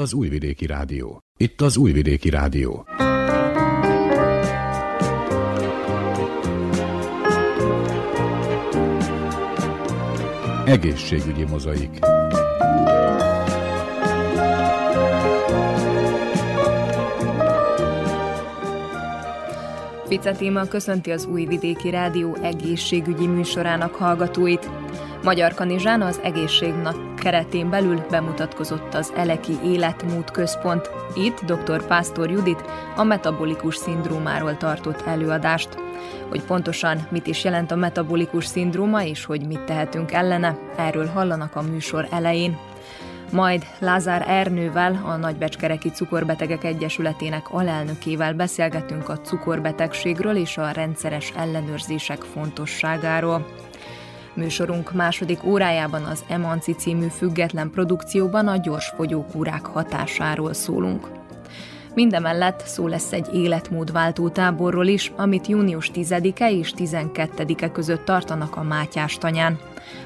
Az Újvidéki Rádió. Itt az Újvidéki Rádió. Egészségügyi mozaik. Fice téma köszönti az Újvidéki Rádió egészségügyi műsorának hallgatóit. Magyar Kanizsán az egészségnak keretén belül bemutatkozott az Eleki Életmód Központ. Itt dr. Pásztor Judit a metabolikus szindrómáról tartott előadást. Hogy pontosan mit is jelent a metabolikus szindróma és hogy mit tehetünk ellene, erről hallanak a műsor elején. Majd Lázár Ernővel, a Nagybecskereki Cukorbetegek Egyesületének alelnökével beszélgetünk a cukorbetegségről és a rendszeres ellenőrzések fontosságáról. Műsorunk második órájában az Emanci című független produkcióban a gyors fogyókúrák hatásáról szólunk. Mindemellett szó lesz egy életmódváltó táborról is, amit június 10-e és 12-e között tartanak a Mátyás tanyán.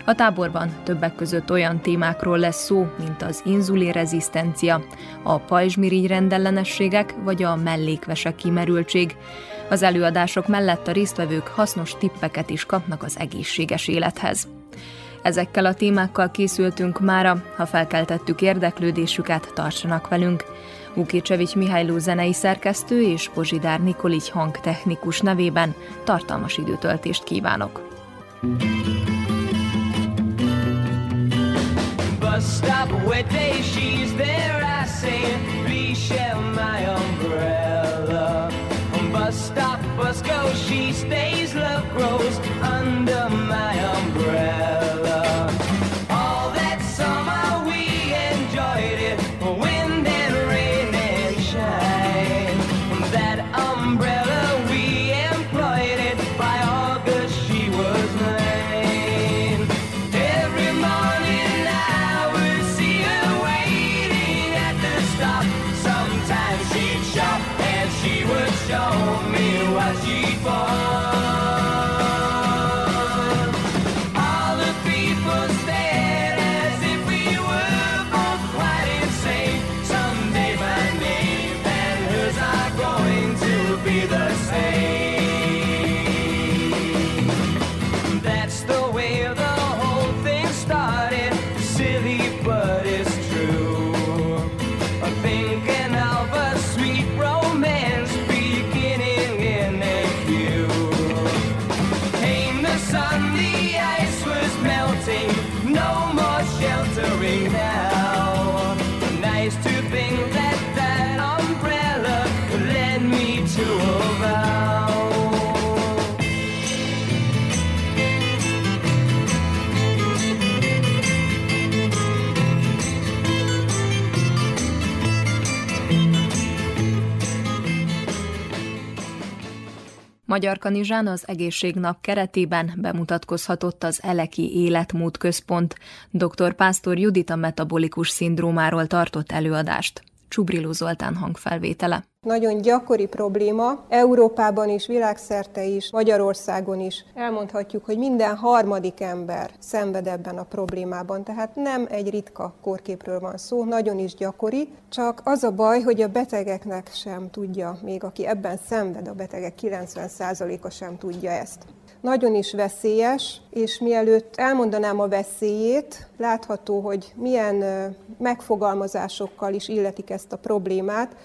A táborban többek között olyan témákról lesz szó, mint az inzulinrezisztencia, a pajzsmirigy rendellenességek vagy a mellékvese kimerültség. Az előadások mellett a résztvevők hasznos tippeket is kapnak az egészséges élethez. Ezekkel a témákkal készültünk mára, ha felkeltettük érdeklődésüket, tartsanak velünk. Vukicevics Mihályló zenei szerkesztő és Pozsidár Nikolics hangtechnikus nevében tartalmas időtöltést kívánok. Bus stop, day, she's stop, us go, she stays, love grows under my Magyar Kanizsán az Egészségnap keretében bemutatkozhatott az Eleki Életmód Központ. Dr. Pásztor Judit a metabolikus szindrómáról tartott előadást. Csubriló Zoltán hangfelvétele. Nagyon gyakori probléma, Európában is, világszerte is, Magyarországon is. Elmondhatjuk, hogy minden harmadik ember szenved ebben a problémában, tehát nem egy ritka kórképről van szó, nagyon is gyakori, csak az a baj, hogy a betegeknek sem tudja, még aki ebben szenved, a betegek 90%-a sem tudja ezt nagyon is veszélyes, és mielőtt elmondanám a veszélyét, látható, hogy milyen megfogalmazásokkal is illetik ezt a problémát,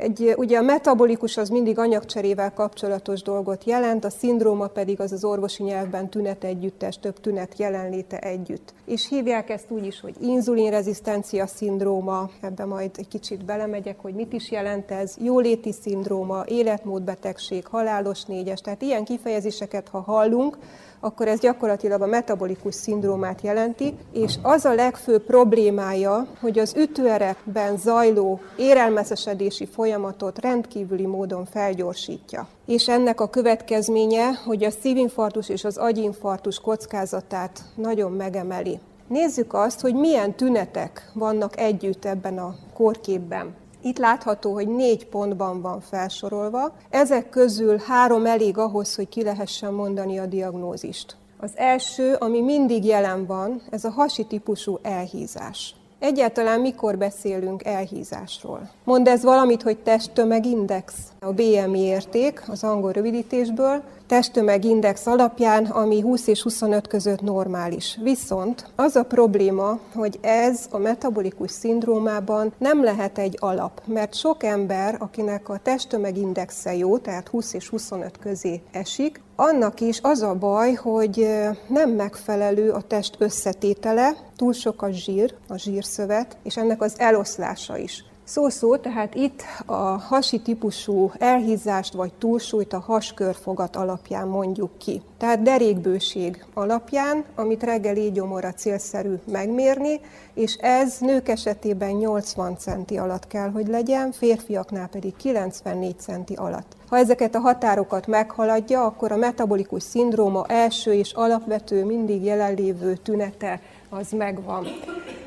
egy, ugye a metabolikus az mindig anyagcserével kapcsolatos dolgot jelent, a szindróma pedig az az orvosi nyelvben tünet együttes, több tünet jelenléte együtt. És hívják ezt úgy is, hogy inzulinrezisztencia szindróma, ebbe majd egy kicsit belemegyek, hogy mit is jelent ez, jóléti szindróma, életmódbetegség, halálos négyes, tehát ilyen kifejezéseket, ha hallunk, akkor ez gyakorlatilag a metabolikus szindrómát jelenti, és az a legfőbb problémája, hogy az ütőerekben zajló érelmeszesedési folyamatot rendkívüli módon felgyorsítja. És ennek a következménye, hogy a szívinfarktus és az agyinfarktus kockázatát nagyon megemeli. Nézzük azt, hogy milyen tünetek vannak együtt ebben a kórképben. Itt látható, hogy négy pontban van felsorolva. Ezek közül három elég ahhoz, hogy ki lehessen mondani a diagnózist. Az első, ami mindig jelen van, ez a hasi típusú elhízás. Egyáltalán mikor beszélünk elhízásról? Mond ez valamit, hogy testtömegindex? A BMI érték, az angol rövidítésből, testtömegindex alapján, ami 20 és 25 között normális. Viszont az a probléma, hogy ez a metabolikus szindrómában nem lehet egy alap, mert sok ember, akinek a testtömegindexe jó, tehát 20 és 25 közé esik, annak is az a baj, hogy nem megfelelő a test összetétele, túl sok a zsír, a zsírszövet, és ennek az eloszlása is. Szó-szó, tehát itt a hasi típusú elhízást vagy túlsúlyt a haskörfogat alapján mondjuk ki. Tehát derékbőség alapján, amit reggeli gyomorra célszerű megmérni, és ez nők esetében 80 centi alatt kell, hogy legyen, férfiaknál pedig 94 centi alatt. Ha ezeket a határokat meghaladja, akkor a metabolikus szindróma első és alapvető, mindig jelenlévő tünete az megvan.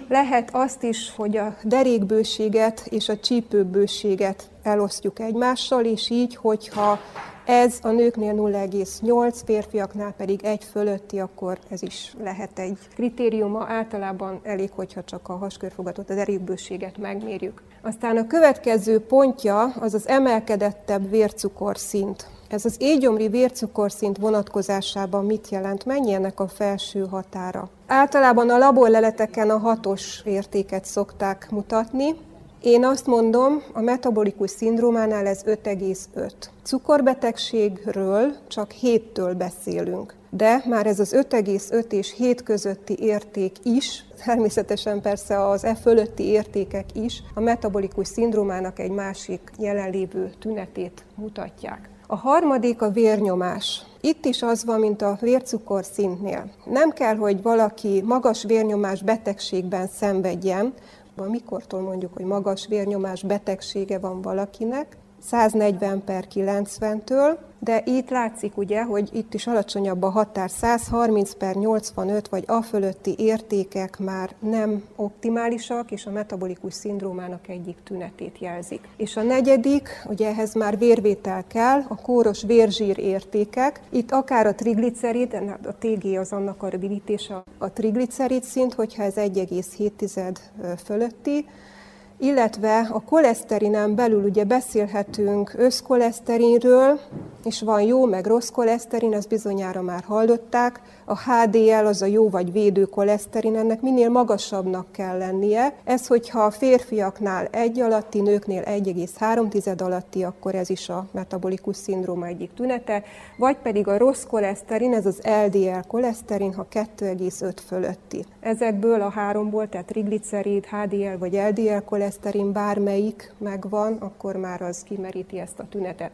Lehet azt is, hogy a derékbőséget és a csípőbőséget elosztjuk egymással, és így, hogyha ez a nőknél 0,8, férfiaknál pedig egy fölötti, akkor ez is lehet egy kritériuma. Általában elég, hogyha csak a haskörfogatot, az erőbőséget megmérjük. Aztán a következő pontja az az emelkedettebb vércukorszint. Ez az égyomri vércukorszint vonatkozásában mit jelent? Mennyi ennek a felső határa? Általában a laborleleteken a hatos értéket szokták mutatni, én azt mondom, a metabolikus szindrómánál ez 5,5. Cukorbetegségről csak 7-től beszélünk. De már ez az 5,5 és 7 közötti érték is, természetesen persze az e fölötti értékek is a metabolikus szindrómának egy másik jelenlévő tünetét mutatják. A harmadik a vérnyomás. Itt is az van, mint a vércukor szintnél. Nem kell, hogy valaki magas vérnyomás betegségben szenvedjen, mikortól mondjuk, hogy magas vérnyomás betegsége van valakinek, 140 per 90-től, de itt látszik ugye, hogy itt is alacsonyabb a határ, 130 per 85 vagy a fölötti értékek már nem optimálisak, és a metabolikus szindrómának egyik tünetét jelzik. És a negyedik, ugye ehhez már vérvétel kell, a kóros vérzsír értékek, itt akár a triglicerid, a TG az annak a rövidítése, a triglicerid szint, hogyha ez 1,7 fölötti, illetve a koleszterinen belül ugye beszélhetünk összkoleszterinről, és van jó meg rossz koleszterin, ezt bizonyára már hallották. A HDL az a jó vagy védő koleszterin, ennek minél magasabbnak kell lennie. Ez, hogyha a férfiaknál egy alatti, nőknél 1,3 alatti, akkor ez is a metabolikus szindróma egyik tünete, vagy pedig a rossz koleszterin, ez az LDL koleszterin, ha 2,5 fölötti. Ezekből a háromból, tehát triglicerid, HDL vagy LDL koleszterin bármelyik megvan, akkor már az kimeríti ezt a tünetet.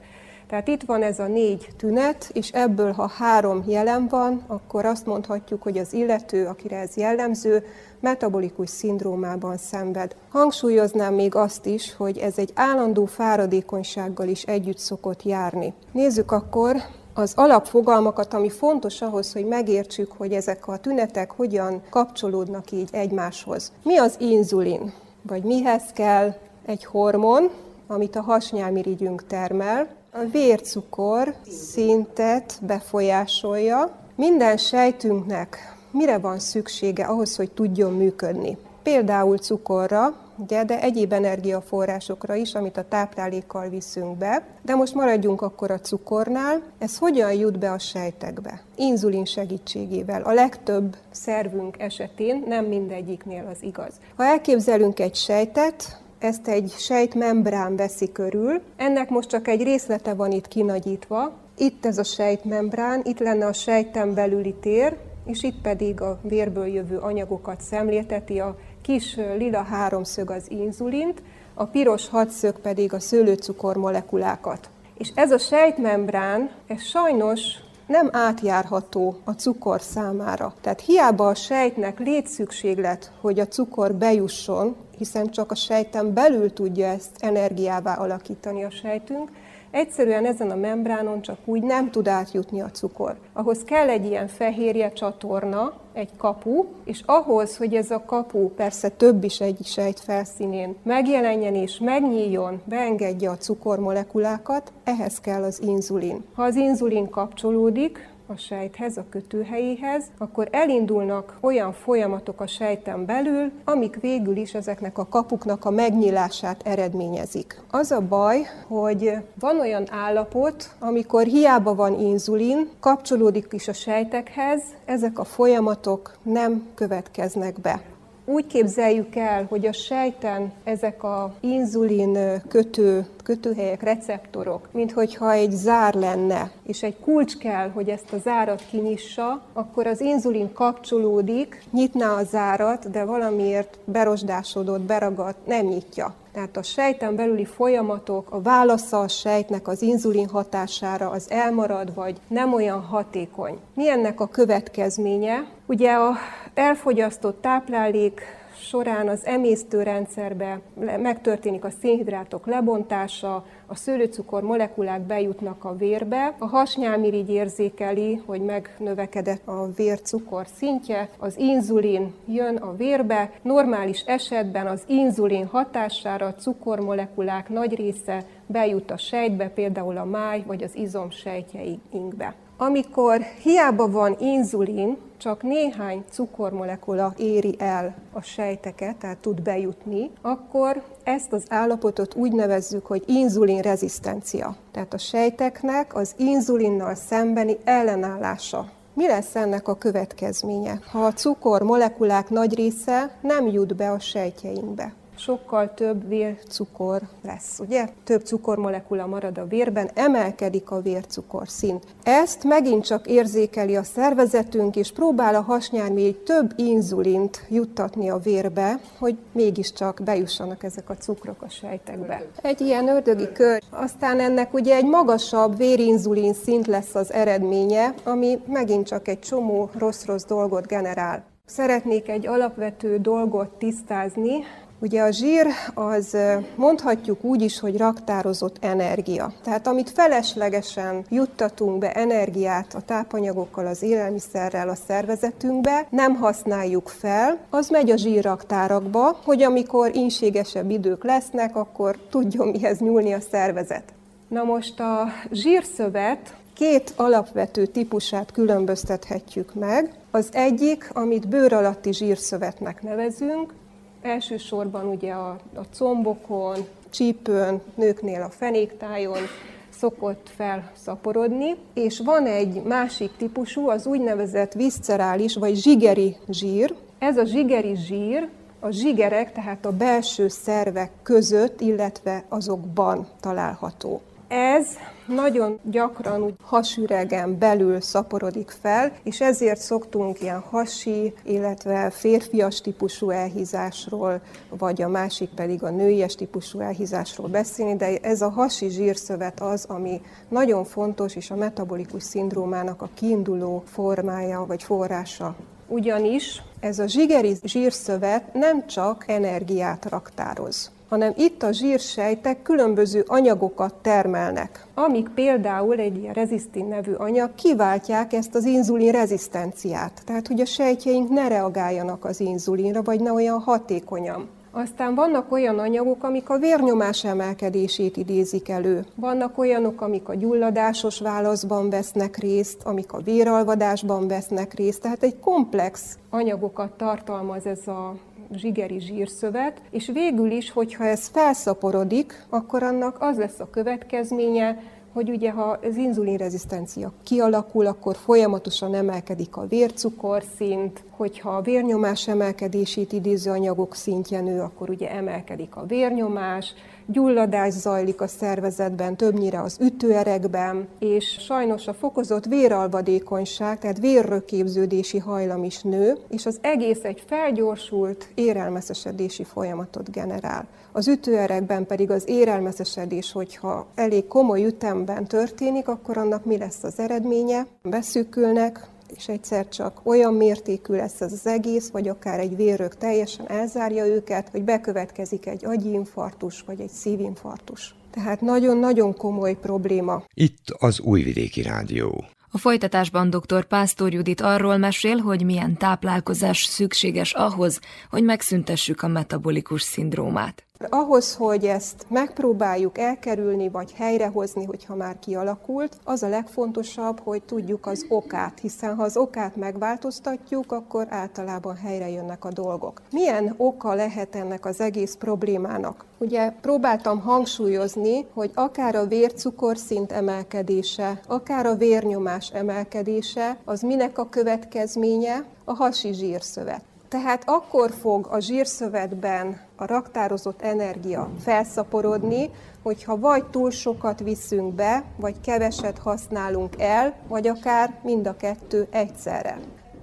Tehát itt van ez a négy tünet, és ebből, ha három jelen van, akkor azt mondhatjuk, hogy az illető, akire ez jellemző, metabolikus szindrómában szenved. Hangsúlyoznám még azt is, hogy ez egy állandó fáradékonysággal is együtt szokott járni. Nézzük akkor az alapfogalmakat, ami fontos ahhoz, hogy megértsük, hogy ezek a tünetek hogyan kapcsolódnak így egymáshoz. Mi az inzulin? Vagy mihez kell egy hormon, amit a hasnyálmirigyünk termel, a vércukor szintet befolyásolja. Minden sejtünknek mire van szüksége ahhoz, hogy tudjon működni? Például cukorra, ugye, de egyéb energiaforrásokra is, amit a táplálékkal viszünk be. De most maradjunk akkor a cukornál. Ez hogyan jut be a sejtekbe? Inzulin segítségével. A legtöbb szervünk esetén, nem mindegyiknél az igaz. Ha elképzelünk egy sejtet, ezt egy sejtmembrán veszi körül. Ennek most csak egy részlete van itt kinagyítva. Itt ez a sejtmembrán, itt lenne a sejten belüli tér, és itt pedig a vérből jövő anyagokat szemlélteti. A kis lila háromszög az inzulint, a piros hatszög pedig a szőlőcukor molekulákat. És ez a sejtmembrán, ez sajnos nem átjárható a cukor számára. Tehát hiába a sejtnek létszükséglet, hogy a cukor bejusson, hiszen csak a sejten belül tudja ezt energiává alakítani a sejtünk, Egyszerűen ezen a membránon csak úgy nem tud átjutni a cukor. Ahhoz kell egy ilyen fehérje csatorna, egy kapu, és ahhoz, hogy ez a kapu persze több is egy sejt felszínén megjelenjen és megnyíljon, beengedje a cukormolekulákat, ehhez kell az inzulin. Ha az inzulin kapcsolódik, a sejthez, a kötőhelyéhez, akkor elindulnak olyan folyamatok a sejten belül, amik végül is ezeknek a kapuknak a megnyílását eredményezik. Az a baj, hogy van olyan állapot, amikor hiába van inzulin, kapcsolódik is a sejtekhez, ezek a folyamatok nem következnek be. Úgy képzeljük el, hogy a sejten ezek a inzulin kötő, kötőhelyek, receptorok, mint hogyha egy zár lenne, és egy kulcs kell, hogy ezt a zárat kinyissa, akkor az inzulin kapcsolódik, nyitná a zárat, de valamiért berosdásodott, beragadt, nem nyitja. Tehát a sejten belüli folyamatok, a válasza a sejtnek az inzulin hatására az elmarad, vagy nem olyan hatékony. Mi ennek a következménye? Ugye a elfogyasztott táplálék során az emésztőrendszerbe megtörténik a szénhidrátok lebontása, a szőlőcukor molekulák bejutnak a vérbe, a hasnyálmirigy érzékeli, hogy megnövekedett a vércukor szintje, az inzulin jön a vérbe, normális esetben az inzulin hatására a cukormolekulák nagy része bejut a sejtbe, például a máj vagy az izom sejtjeinkbe. Amikor hiába van inzulin, csak néhány cukormolekula éri el a sejteket, tehát tud bejutni, akkor ezt az állapotot úgy nevezzük, hogy inzulin rezisztencia. Tehát a sejteknek az inzulinnal szembeni ellenállása. Mi lesz ennek a következménye? Ha a cukor molekulák nagy része nem jut be a sejtjeinkbe, sokkal több vércukor lesz, ugye? Több cukormolekula marad a vérben, emelkedik a vércukor szint. Ezt megint csak érzékeli a szervezetünk, és próbál a hasnyálmély több inzulint juttatni a vérbe, hogy mégiscsak bejussanak ezek a cukrok a sejtekbe. Egy ilyen ördögi kör. Aztán ennek ugye egy magasabb vérinzulin szint lesz az eredménye, ami megint csak egy csomó rossz-rossz dolgot generál. Szeretnék egy alapvető dolgot tisztázni, Ugye a zsír az mondhatjuk úgy is, hogy raktározott energia. Tehát amit feleslegesen juttatunk be energiát a tápanyagokkal, az élelmiszerrel a szervezetünkbe, nem használjuk fel, az megy a zsírraktárakba, hogy amikor inségesebb idők lesznek, akkor tudjon mihez nyúlni a szervezet. Na most a zsírszövet két alapvető típusát különböztethetjük meg. Az egyik, amit bőr alatti zsírszövetnek nevezünk, Elsősorban ugye a, a combokon, csípőn, nőknél a fenéktájon szokott felszaporodni, és van egy másik típusú, az úgynevezett viszcerális vagy zsigeri zsír. Ez a zsigeri zsír a zsigerek, tehát a belső szervek között, illetve azokban található. Ez nagyon gyakran úgy hasüregen belül szaporodik fel, és ezért szoktunk ilyen hasi, illetve férfias típusú elhízásról, vagy a másik pedig a nőies típusú elhízásról beszélni, de ez a hasi zsírszövet az, ami nagyon fontos, és a metabolikus szindrómának a kiinduló formája vagy forrása. Ugyanis ez a zsigeri zsírszövet nem csak energiát raktároz, hanem itt a zsírsejtek különböző anyagokat termelnek, amik például egy ilyen rezisztin nevű anyag kiváltják ezt az inzulin rezisztenciát, tehát hogy a sejtjeink ne reagáljanak az inzulinra, vagy ne olyan hatékonyan. Aztán vannak olyan anyagok, amik a vérnyomás emelkedését idézik elő. Vannak olyanok, amik a gyulladásos válaszban vesznek részt, amik a véralvadásban vesznek részt. Tehát egy komplex anyagokat tartalmaz ez a zsigeri zsírszövet, és végül is, hogyha ez felszaporodik, akkor annak az lesz a következménye, hogy ugye ha az inzulinrezisztencia kialakul, akkor folyamatosan emelkedik a vércukorszint, hogyha a vérnyomás emelkedését idéző anyagok szintje nő, akkor ugye emelkedik a vérnyomás, gyulladás zajlik a szervezetben, többnyire az ütőerekben, és sajnos a fokozott véralvadékonyság, tehát vérröképződési hajlam is nő, és az egész egy felgyorsult érelmeszesedési folyamatot generál. Az ütőerekben pedig az érelmeszesedés, hogyha elég komoly ütemben történik, akkor annak mi lesz az eredménye? Beszűkülnek, és egyszer csak olyan mértékű lesz ez az egész, vagy akár egy vérrög teljesen elzárja őket, hogy bekövetkezik egy agyinfarktus, vagy egy szívinfarktus. Tehát nagyon-nagyon komoly probléma. Itt az Újvidéki Rádió. A folytatásban dr. Pásztor Judit arról mesél, hogy milyen táplálkozás szükséges ahhoz, hogy megszüntessük a metabolikus szindrómát. Ahhoz, hogy ezt megpróbáljuk elkerülni, vagy helyrehozni, hogyha már kialakult, az a legfontosabb, hogy tudjuk az okát, hiszen ha az okát megváltoztatjuk, akkor általában helyre jönnek a dolgok. Milyen oka lehet ennek az egész problémának? Ugye próbáltam hangsúlyozni, hogy akár a vércukorszint emelkedése, akár a vérnyomás emelkedése, az minek a következménye? A hasi zsírszövet. Tehát akkor fog a zsírszövetben a raktározott energia felszaporodni, hogyha vagy túl sokat viszünk be, vagy keveset használunk el, vagy akár mind a kettő egyszerre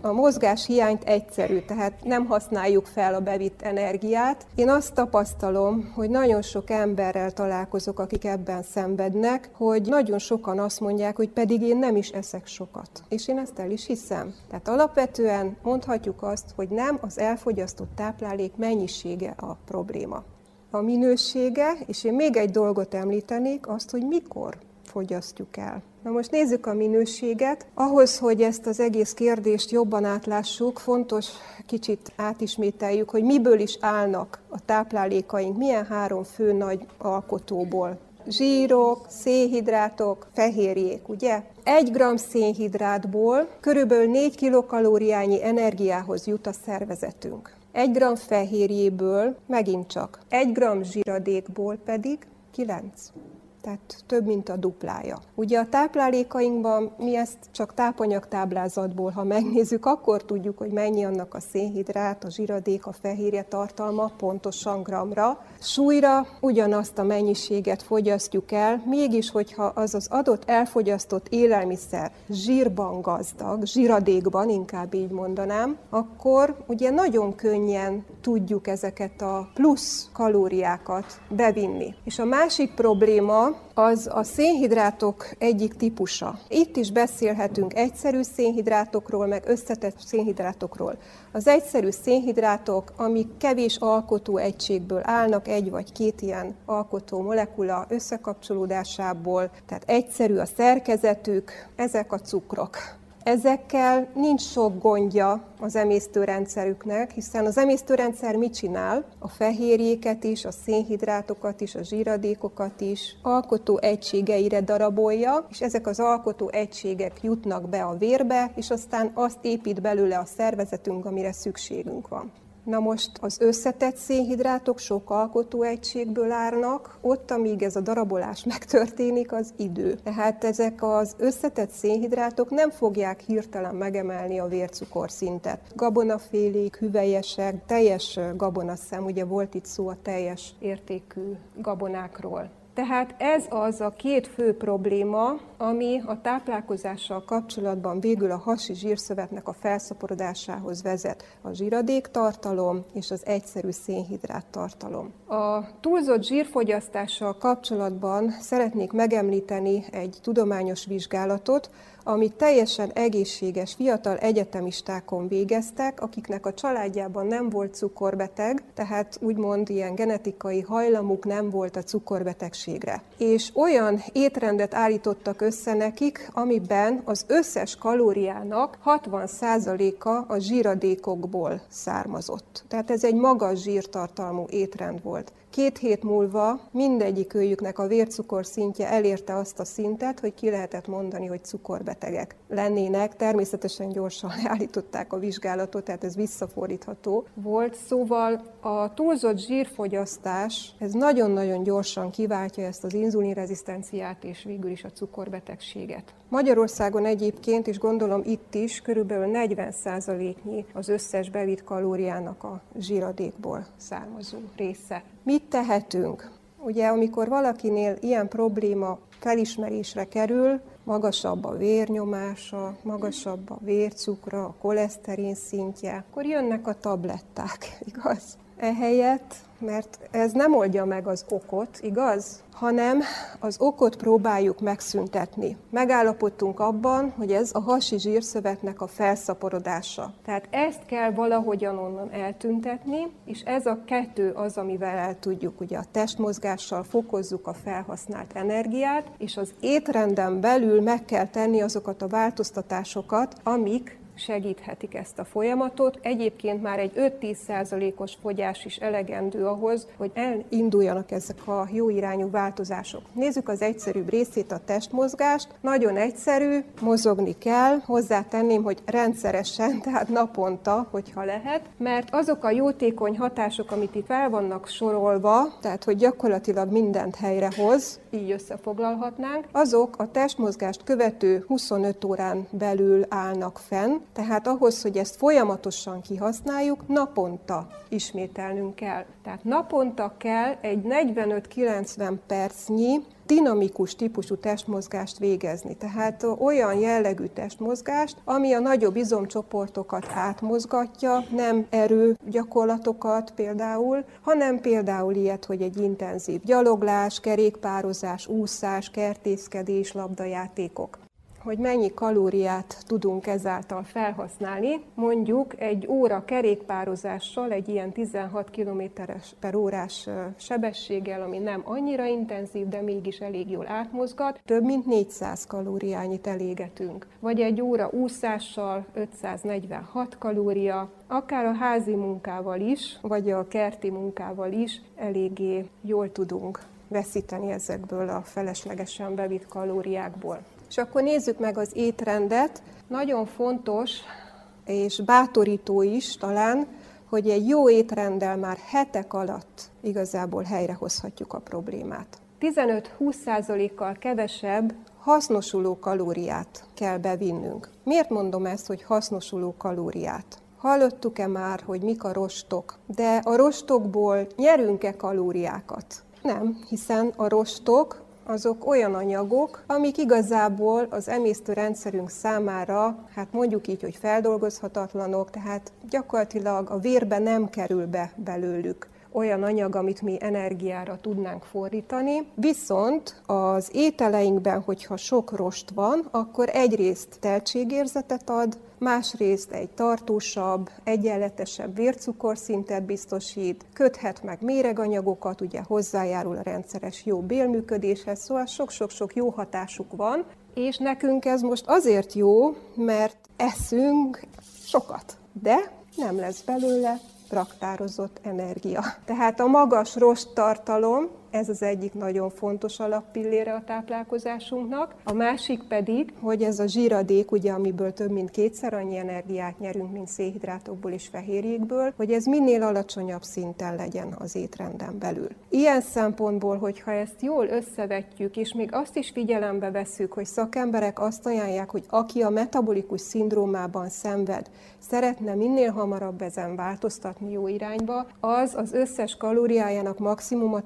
a mozgás hiányt egyszerű, tehát nem használjuk fel a bevitt energiát. Én azt tapasztalom, hogy nagyon sok emberrel találkozok, akik ebben szenvednek, hogy nagyon sokan azt mondják, hogy pedig én nem is eszek sokat. És én ezt el is hiszem. Tehát alapvetően mondhatjuk azt, hogy nem az elfogyasztott táplálék mennyisége a probléma. A minősége, és én még egy dolgot említenék, azt, hogy mikor fogyasztjuk el. Na most nézzük a minőséget. Ahhoz, hogy ezt az egész kérdést jobban átlássuk, fontos kicsit átismételjük, hogy miből is állnak a táplálékaink, milyen három fő nagy alkotóból. Zsírok, szénhidrátok, fehérjék, ugye? Egy gram szénhidrátból körülbelül 4 kilokalóriányi energiához jut a szervezetünk. Egy gram fehérjéből megint csak. Egy gram zsíradékból pedig 9 tehát több, mint a duplája. Ugye a táplálékainkban mi ezt csak tápanyag táblázatból, ha megnézzük, akkor tudjuk, hogy mennyi annak a szénhidrát, a zsiradék, a fehérje tartalma pontosan gramra. Súlyra ugyanazt a mennyiséget fogyasztjuk el, mégis, hogyha az az adott elfogyasztott élelmiszer zsírban gazdag, zsiradékban inkább így mondanám, akkor ugye nagyon könnyen tudjuk ezeket a plusz kalóriákat bevinni. És a másik probléma, az a szénhidrátok egyik típusa. Itt is beszélhetünk egyszerű szénhidrátokról, meg összetett szénhidrátokról. Az egyszerű szénhidrátok, amik kevés alkotó egységből állnak, egy vagy két ilyen alkotó molekula összekapcsolódásából, tehát egyszerű a szerkezetük, ezek a cukrok. Ezekkel nincs sok gondja az emésztőrendszerüknek, hiszen az emésztőrendszer mit csinál? A fehérjéket is, a szénhidrátokat is, a zsíradékokat is alkotó egységeire darabolja, és ezek az alkotó egységek jutnak be a vérbe, és aztán azt épít belőle a szervezetünk, amire szükségünk van. Na most az összetett szénhidrátok sok alkotóegységből állnak, ott, amíg ez a darabolás megtörténik, az idő. Tehát ezek az összetett szénhidrátok nem fogják hirtelen megemelni a vércukorszintet. Gabonafélék, hüvelyesek, teljes gabonaszem, ugye volt itt szó a teljes értékű gabonákról. Tehát ez az a két fő probléma, ami a táplálkozással kapcsolatban végül a hasi zsírszövetnek a felszaporodásához vezet. A zsíradéktartalom és az egyszerű szénhidrát tartalom. A túlzott zsírfogyasztással kapcsolatban szeretnék megemlíteni egy tudományos vizsgálatot, amit teljesen egészséges fiatal egyetemistákon végeztek, akiknek a családjában nem volt cukorbeteg, tehát úgymond ilyen genetikai hajlamuk nem volt a cukorbetegségre. És olyan étrendet állítottak össze nekik, amiben az összes kalóriának 60%-a a zsíradékokból származott. Tehát ez egy magas zsírtartalmú étrend volt. Két hét múlva mindegyik őjüknek a vércukor szintje elérte azt a szintet, hogy ki lehetett mondani, hogy cukorbetegek lennének. Természetesen gyorsan leállították a vizsgálatot, tehát ez visszafordítható volt. Szóval a túlzott zsírfogyasztás, ez nagyon-nagyon gyorsan kiváltja ezt az inzulinrezisztenciát és végül is a cukorbetegséget. Magyarországon egyébként, és gondolom itt is, körülbelül 40%-nyi az összes bevitt kalóriának a zsíradékból származó része. Mit tehetünk? Ugye, amikor valakinél ilyen probléma felismerésre kerül, magasabb a vérnyomása, magasabb a vércukra, a koleszterin szintje, akkor jönnek a tabletták, igaz? Ehelyett, mert ez nem oldja meg az okot, igaz? hanem az okot próbáljuk megszüntetni. Megállapodtunk abban, hogy ez a hasi zsírszövetnek a felszaporodása. Tehát ezt kell valahogyan onnan eltüntetni, és ez a kettő az, amivel el tudjuk, ugye a testmozgással fokozzuk a felhasznált energiát, és az étrenden belül meg kell tenni azokat a változtatásokat, amik segíthetik ezt a folyamatot. Egyébként már egy 5-10%-os fogyás is elegendő ahhoz, hogy elinduljanak ezek a jó irányú változások. Nézzük az egyszerűbb részét, a testmozgást. Nagyon egyszerű, mozogni kell, hozzátenném, hogy rendszeresen, tehát naponta, hogyha lehet, mert azok a jótékony hatások, amit itt fel vannak sorolva, tehát hogy gyakorlatilag mindent helyrehoz, így összefoglalhatnánk, azok a testmozgást követő 25 órán belül állnak fenn, tehát ahhoz, hogy ezt folyamatosan kihasználjuk, naponta ismételnünk kell. Tehát naponta kell egy 45-90 percnyi dinamikus típusú testmozgást végezni. Tehát olyan jellegű testmozgást, ami a nagyobb izomcsoportokat átmozgatja, nem erő gyakorlatokat például, hanem például ilyet, hogy egy intenzív gyaloglás, kerékpározás, úszás, kertészkedés, labdajátékok hogy mennyi kalóriát tudunk ezáltal felhasználni. Mondjuk egy óra kerékpározással, egy ilyen 16 km per órás sebességgel, ami nem annyira intenzív, de mégis elég jól átmozgat, több mint 400 kalóriányit elégetünk. Vagy egy óra úszással 546 kalória, akár a házi munkával is, vagy a kerti munkával is eléggé jól tudunk veszíteni ezekből a feleslegesen bevitt kalóriákból. És akkor nézzük meg az étrendet. Nagyon fontos és bátorító is talán, hogy egy jó étrenddel már hetek alatt igazából helyrehozhatjuk a problémát. 15-20%-kal kevesebb hasznosuló kalóriát kell bevinnünk. Miért mondom ezt, hogy hasznosuló kalóriát? Hallottuk-e már, hogy mik a rostok? De a rostokból nyerünk-e kalóriákat? Nem, hiszen a rostok azok olyan anyagok, amik igazából az emésztőrendszerünk számára, hát mondjuk így, hogy feldolgozhatatlanok, tehát gyakorlatilag a vérbe nem kerül be belőlük olyan anyag, amit mi energiára tudnánk fordítani. Viszont az ételeinkben, hogyha sok rost van, akkor egyrészt teltségérzetet ad, másrészt egy tartósabb, egyenletesebb vércukorszintet biztosít, köthet meg méreganyagokat, ugye hozzájárul a rendszeres jó bélműködéshez, szóval sok-sok-sok jó hatásuk van, és nekünk ez most azért jó, mert eszünk sokat, de nem lesz belőle raktározott energia. Tehát a magas rost tartalom ez az egyik nagyon fontos alappillére a táplálkozásunknak. A másik pedig, hogy ez a zsíradék, ugye, amiből több mint kétszer annyi energiát nyerünk, mint szénhidrátokból és fehérjékből, hogy ez minél alacsonyabb szinten legyen az étrenden belül. Ilyen szempontból, hogyha ezt jól összevetjük, és még azt is figyelembe vesszük, hogy szakemberek azt ajánlják, hogy aki a metabolikus szindrómában szenved, szeretne minél hamarabb ezen változtatni jó irányba, az az összes kalóriájának maximum a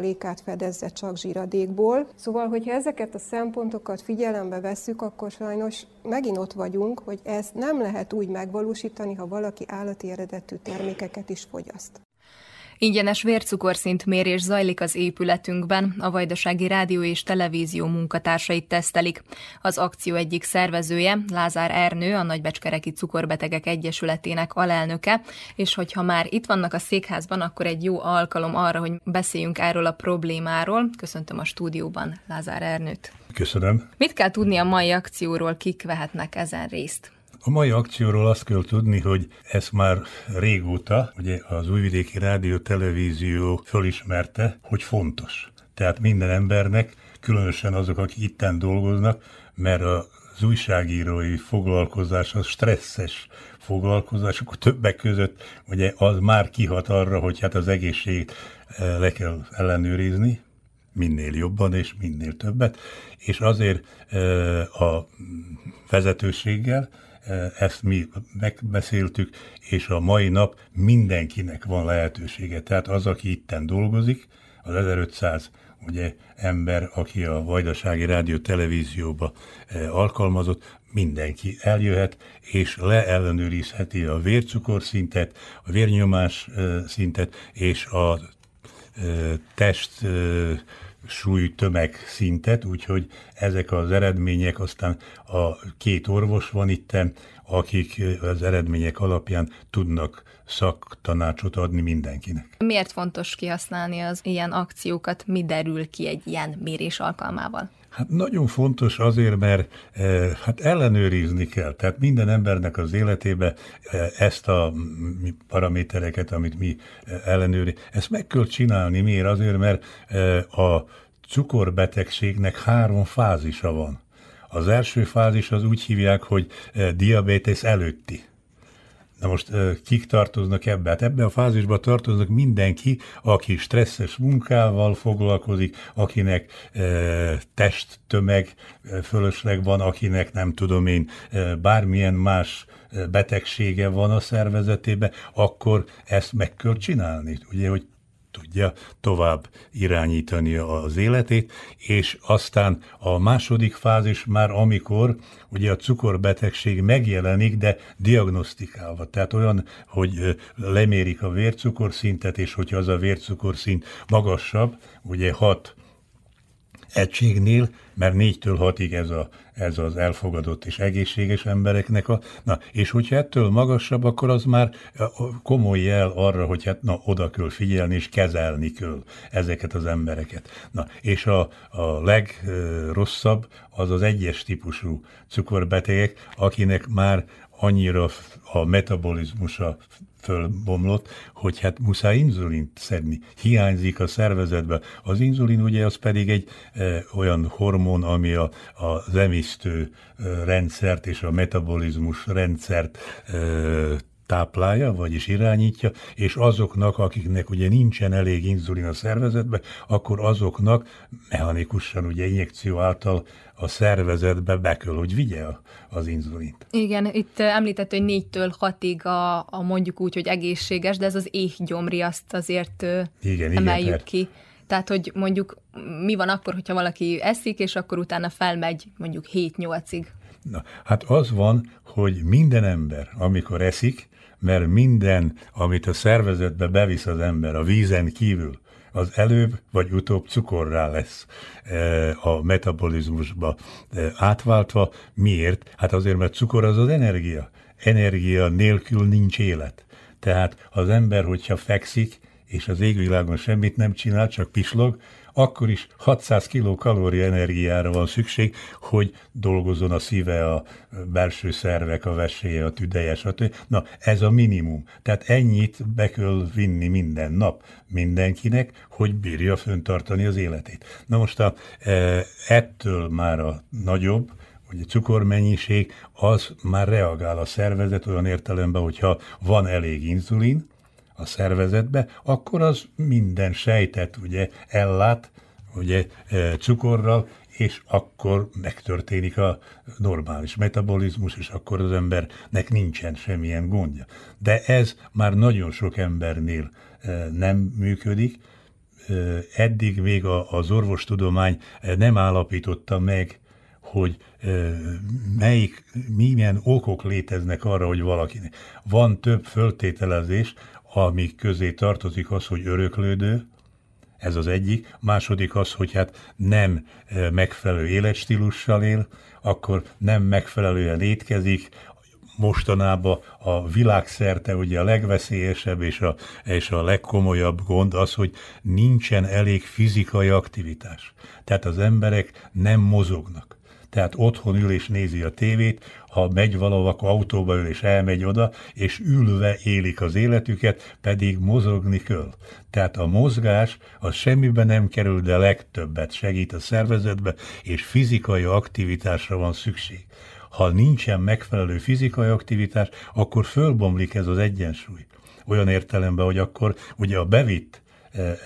10%-át fedezze csak zsíradékból. Szóval, hogyha ezeket a szempontokat figyelembe vesszük, akkor sajnos megint ott vagyunk, hogy ezt nem lehet úgy megvalósítani, ha valaki állati eredetű termékeket is fogyaszt. Ingyenes vércukorszint mérés zajlik az épületünkben, a Vajdasági Rádió és Televízió munkatársait tesztelik. Az akció egyik szervezője, Lázár Ernő, a Nagybecskereki Cukorbetegek Egyesületének alelnöke, és hogyha már itt vannak a székházban, akkor egy jó alkalom arra, hogy beszéljünk erről a problémáról. Köszöntöm a stúdióban Lázár Ernőt. Köszönöm. Mit kell tudni a mai akcióról, kik vehetnek ezen részt? A mai akcióról azt kell tudni, hogy ez már régóta, ugye az Újvidéki Rádió Televízió fölismerte, hogy fontos. Tehát minden embernek, különösen azok, akik itten dolgoznak, mert az újságírói foglalkozás az stresszes foglalkozás, akkor többek között ugye az már kihat arra, hogy hát az egészségét eh, le kell ellenőrizni, minél jobban és minél többet, és azért eh, a vezetőséggel, ezt mi megbeszéltük, és a mai nap mindenkinek van lehetősége. Tehát az, aki itten dolgozik, az 1500 ugye, ember, aki a Vajdasági Rádió Televízióba alkalmazott, mindenki eljöhet, és leellenőrizheti a vércukorszintet, a vérnyomás szintet, és a test súly tömeg szintet, úgyhogy ezek az eredmények, aztán a két orvos van itten, akik az eredmények alapján tudnak szaktanácsot adni mindenkinek. Miért fontos kihasználni az ilyen akciókat? Mi derül ki egy ilyen mérés alkalmával? Hát nagyon fontos azért, mert e, hát ellenőrizni kell. Tehát minden embernek az életébe e, ezt a paramétereket, amit mi e, ellenőri, ezt meg kell csinálni. Miért? Azért, mert e, a cukorbetegségnek három fázisa van. Az első fázis az úgy hívják, hogy e, diabetes előtti Na most kik tartoznak ebbe? Hát ebbe a fázisba tartoznak mindenki, aki stresszes munkával foglalkozik, akinek e, testtömeg fölösleg van, akinek nem tudom én bármilyen más betegsége van a szervezetében, akkor ezt meg kell csinálni. Ugye, hogy tudja tovább irányítani az életét, és aztán a második fázis már amikor ugye a cukorbetegség megjelenik, de diagnosztikálva. Tehát olyan, hogy lemérik a vércukorszintet, és hogyha az a vércukorszint magasabb, ugye 6 egységnél, mert négytől hatig ez, a, ez az elfogadott és egészséges embereknek a, na, és hogyha ettől magasabb, akkor az már komoly jel arra, hogy hát na, oda kell figyelni és kezelni kell ezeket az embereket. Na, és a, a legrosszabb az az egyes típusú cukorbetegek, akinek már annyira a metabolizmusa fölbomlott, hogy hát muszáj inzulint szedni. Hiányzik a szervezetbe. Az inzulin ugye az pedig egy e, olyan hormon, ami a, az emisztő e, rendszert és a metabolizmus rendszert e, táplálja, vagyis irányítja, és azoknak, akiknek ugye nincsen elég inzulin a szervezetbe, akkor azoknak mechanikusan, ugye injekció által a szervezetbe be kell, hogy vigye az inzulint. Igen, itt említett, hogy négytől hatig a, a mondjuk úgy, hogy egészséges, de ez az éhgyomri, azt azért igen, emeljük igen, ki. Tehát, hogy mondjuk mi van akkor, hogyha valaki eszik, és akkor utána felmegy mondjuk 7-8-ig? Na, hát az van, hogy minden ember, amikor eszik, mert minden, amit a szervezetbe bevisz az ember a vízen kívül, az előbb vagy utóbb cukorrá lesz e, a metabolizmusba e, átváltva. Miért? Hát azért, mert cukor az az energia. Energia nélkül nincs élet. Tehát az ember, hogyha fekszik, és az égvilágon semmit nem csinál, csak pislog, akkor is 600 kg kalória energiára van szükség, hogy dolgozzon a szíve, a belső szervek, a veséje, a tüdeje, stb. Na, ez a minimum. Tehát ennyit be kell vinni minden nap mindenkinek, hogy bírja föntartani az életét. Na most a, e, ettől már a nagyobb, hogy a cukormennyiség, az már reagál a szervezet olyan értelemben, hogyha van elég inzulin, a szervezetbe, akkor az minden sejtet ugye ellát ugye e, cukorral, és akkor megtörténik a normális metabolizmus, és akkor az embernek nincsen semmilyen gondja. De ez már nagyon sok embernél e, nem működik. E, eddig még az orvostudomány nem állapította meg, hogy melyik, milyen okok léteznek arra, hogy valakinek. Van több föltételezés, amik közé tartozik az, hogy öröklődő, ez az egyik. Második az, hogy hát nem e, megfelelő életstílussal él, akkor nem megfelelően étkezik, mostanában a világszerte ugye a legveszélyesebb és a, és a legkomolyabb gond az, hogy nincsen elég fizikai aktivitás. Tehát az emberek nem mozognak tehát otthon ül és nézi a tévét, ha megy valahol, akkor autóba ül és elmegy oda, és ülve élik az életüket, pedig mozogni kell. Tehát a mozgás az semmibe nem kerül, de legtöbbet segít a szervezetbe, és fizikai aktivitásra van szükség. Ha nincsen megfelelő fizikai aktivitás, akkor fölbomlik ez az egyensúly. Olyan értelemben, hogy akkor ugye a bevitt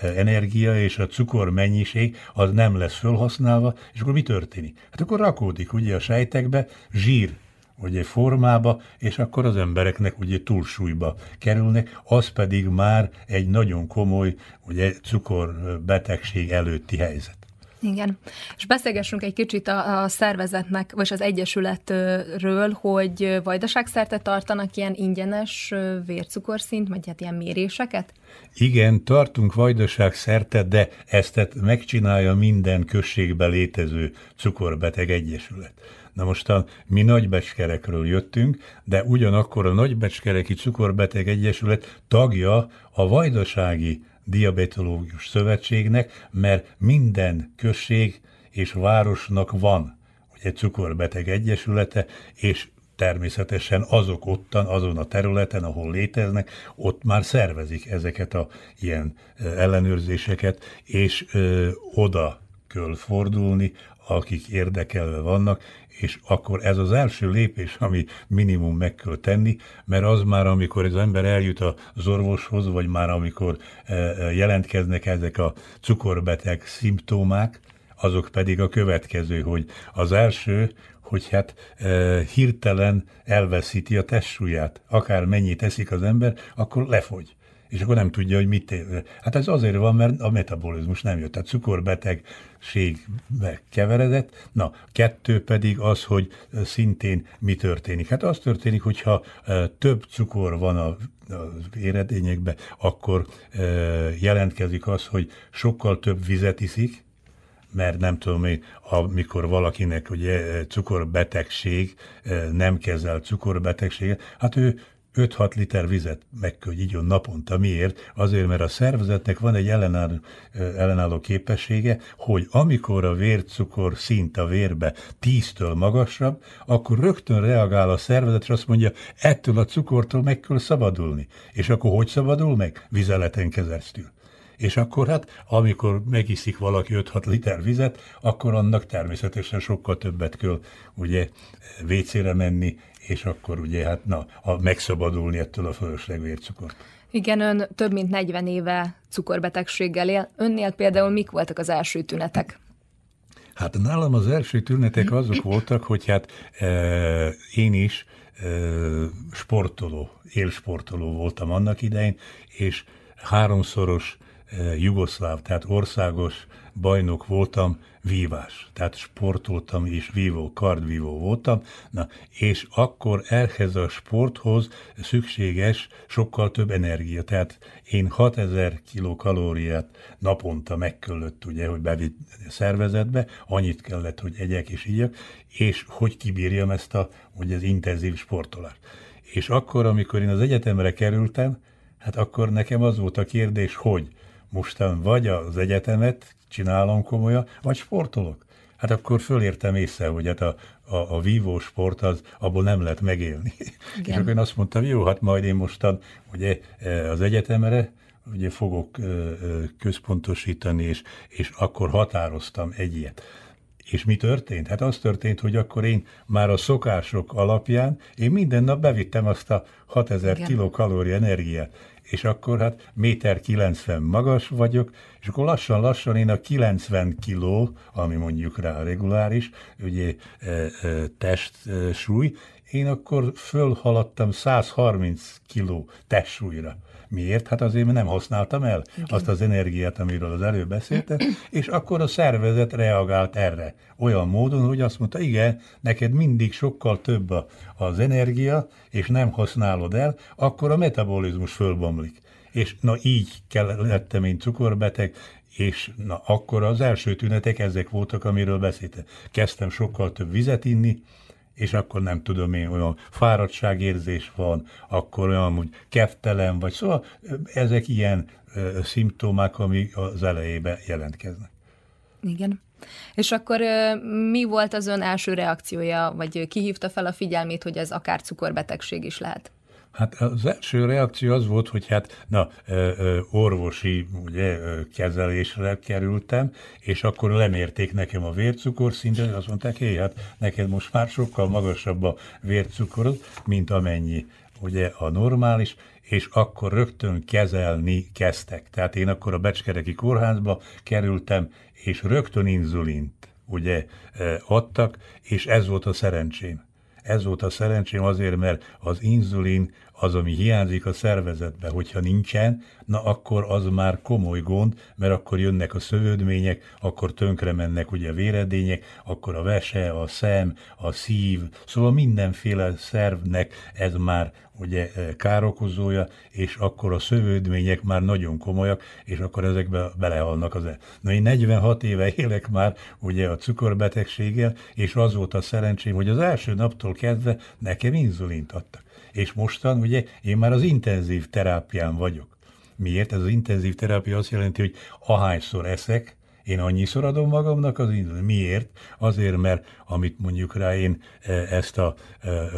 energia és a cukor mennyiség az nem lesz felhasználva, és akkor mi történik? Hát akkor rakódik ugye a sejtekbe zsír ugye formába, és akkor az embereknek ugye túlsúlyba kerülnek, az pedig már egy nagyon komoly ugye cukorbetegség előtti helyzet. Igen. És beszélgessünk egy kicsit a, a szervezetnek, vagy az egyesületről, hogy vajdaságszerte tartanak ilyen ingyenes vércukorszint, vagy hát ilyen méréseket? Igen, tartunk vajdaság szerte, de ezt megcsinálja minden községbe létező cukorbeteg egyesület. Na mostan mi nagybecskerekről jöttünk, de ugyanakkor a Nagybecskereki Cukorbeteg Egyesület tagja a Vajdasági Diabetológus Szövetségnek, mert minden község és városnak van egy cukorbeteg egyesülete, és természetesen azok ottan, azon a területen, ahol léteznek, ott már szervezik ezeket a ilyen ellenőrzéseket, és ö, oda kell fordulni, akik érdekelve vannak, és akkor ez az első lépés, ami minimum meg kell tenni, mert az már, amikor az ember eljut az orvoshoz, vagy már amikor jelentkeznek ezek a cukorbeteg szimptomák, azok pedig a következő, hogy az első, hogy hát e, hirtelen elveszíti a testsúlyát. Akár mennyit teszik az ember, akkor lefogy. És akkor nem tudja, hogy mit ér. Hát ez azért van, mert a metabolizmus nem jött. Tehát cukorbetegségbe keveredett. Na, kettő pedig az, hogy szintén mi történik. Hát az történik, hogyha több cukor van a az éredényekbe, akkor jelentkezik az, hogy sokkal több vizet iszik, mert nem tudom én, amikor valakinek ugye cukorbetegség, nem kezel cukorbetegséget, hát ő 5-6 liter vizet meg kell, hogy igyon naponta. Miért? Azért, mert a szervezetnek van egy ellenálló, ellenálló képessége, hogy amikor a vércukor szint a vérbe 10-től magasabb, akkor rögtön reagál a szervezet, és azt mondja, ettől a cukortól meg kell szabadulni. És akkor hogy szabadul meg? Vizeleten keresztül és akkor hát, amikor megiszik valaki 5-6 liter vizet, akkor annak természetesen sokkal többet kell ugye vécére menni, és akkor ugye hát na, a, megszabadulni ettől a fölösleg vércukort. Igen, ön több mint 40 éve cukorbetegséggel él. Önnél például mik voltak az első tünetek? Hát nálam az első tünetek azok voltak, hogy hát e, én is e, sportoló, élsportoló voltam annak idején, és háromszoros Eh, jugoszláv, tehát országos bajnok voltam, vívás. Tehát sportoltam és vívó, kardvívó voltam, na, és akkor ehhez a sporthoz szükséges sokkal több energia. Tehát én 6000 kilokalóriát naponta megköllött, ugye, hogy bevitt szervezetbe, annyit kellett, hogy egyek és ígyek, és hogy kibírjam ezt a, ugye, az intenzív sportolást. És akkor, amikor én az egyetemre kerültem, hát akkor nekem az volt a kérdés, hogy mostan vagy az egyetemet csinálom komolyan, vagy sportolok. Hát akkor fölértem észre, hogy hát a, a, a vívó sport, az, abból nem lehet megélni. Igen. És akkor én azt mondtam, jó, hát majd én mostan ugye e, az egyetemre ugye fogok e, e, központosítani, és, és akkor határoztam egy ilyet. És mi történt? Hát az történt, hogy akkor én már a szokások alapján, én minden nap bevittem azt a 6000 kilokalória energiát és akkor hát méter 90 magas vagyok, és akkor lassan-lassan én a 90 kiló, ami mondjuk rá a reguláris, ugye e, e, testsúly, én akkor fölhaladtam 130 kiló testsúlyra. Miért? Hát azért, mert nem használtam el Igen. azt az energiát, amiről az előbb beszéltem, és akkor a szervezet reagált erre. Olyan módon, hogy azt mondta, igen, neked mindig sokkal több az energia, és nem használod el, akkor a metabolizmus fölbomlik. És na így lettem én cukorbeteg, és na akkor az első tünetek ezek voltak, amiről beszéltem. Kezdtem sokkal több vizet inni, és akkor nem tudom én, olyan fáradtságérzés van, akkor olyan, hogy keftelen vagy, szóval ezek ilyen ö, szimptomák, ami az elejébe jelentkeznek. Igen. És akkor mi volt az ön első reakciója, vagy kihívta fel a figyelmét, hogy ez akár cukorbetegség is lehet? Hát az első reakció az volt, hogy hát na, orvosi ugye, kezelésre kerültem, és akkor lemérték nekem a vércukorszintet, azt mondták, hé, hát neked most már sokkal magasabb a vércukorod, mint amennyi ugye a normális, és akkor rögtön kezelni kezdtek. Tehát én akkor a Becskereki kórházba kerültem, és rögtön inzulint ugye adtak, és ez volt a szerencsém. Ez volt a szerencsém azért, mert az inzulin az, ami hiányzik a szervezetbe, hogyha nincsen, na akkor az már komoly gond, mert akkor jönnek a szövődmények, akkor tönkre mennek ugye a véredények, akkor a vese, a szem, a szív, szóval mindenféle szervnek ez már ugye e, károkozója, és akkor a szövődmények már nagyon komolyak, és akkor ezekbe belehalnak az el. Na én 46 éve élek már ugye a cukorbetegséggel, és az volt a szerencsém, hogy az első naptól kezdve nekem inzulint adtak. És mostan ugye én már az intenzív terápián vagyok. Miért? Ez az intenzív terápia azt jelenti, hogy ahányszor eszek, én annyiszor adom magamnak az indulni. Miért? Azért, mert amit mondjuk rá én e, ezt a e, e,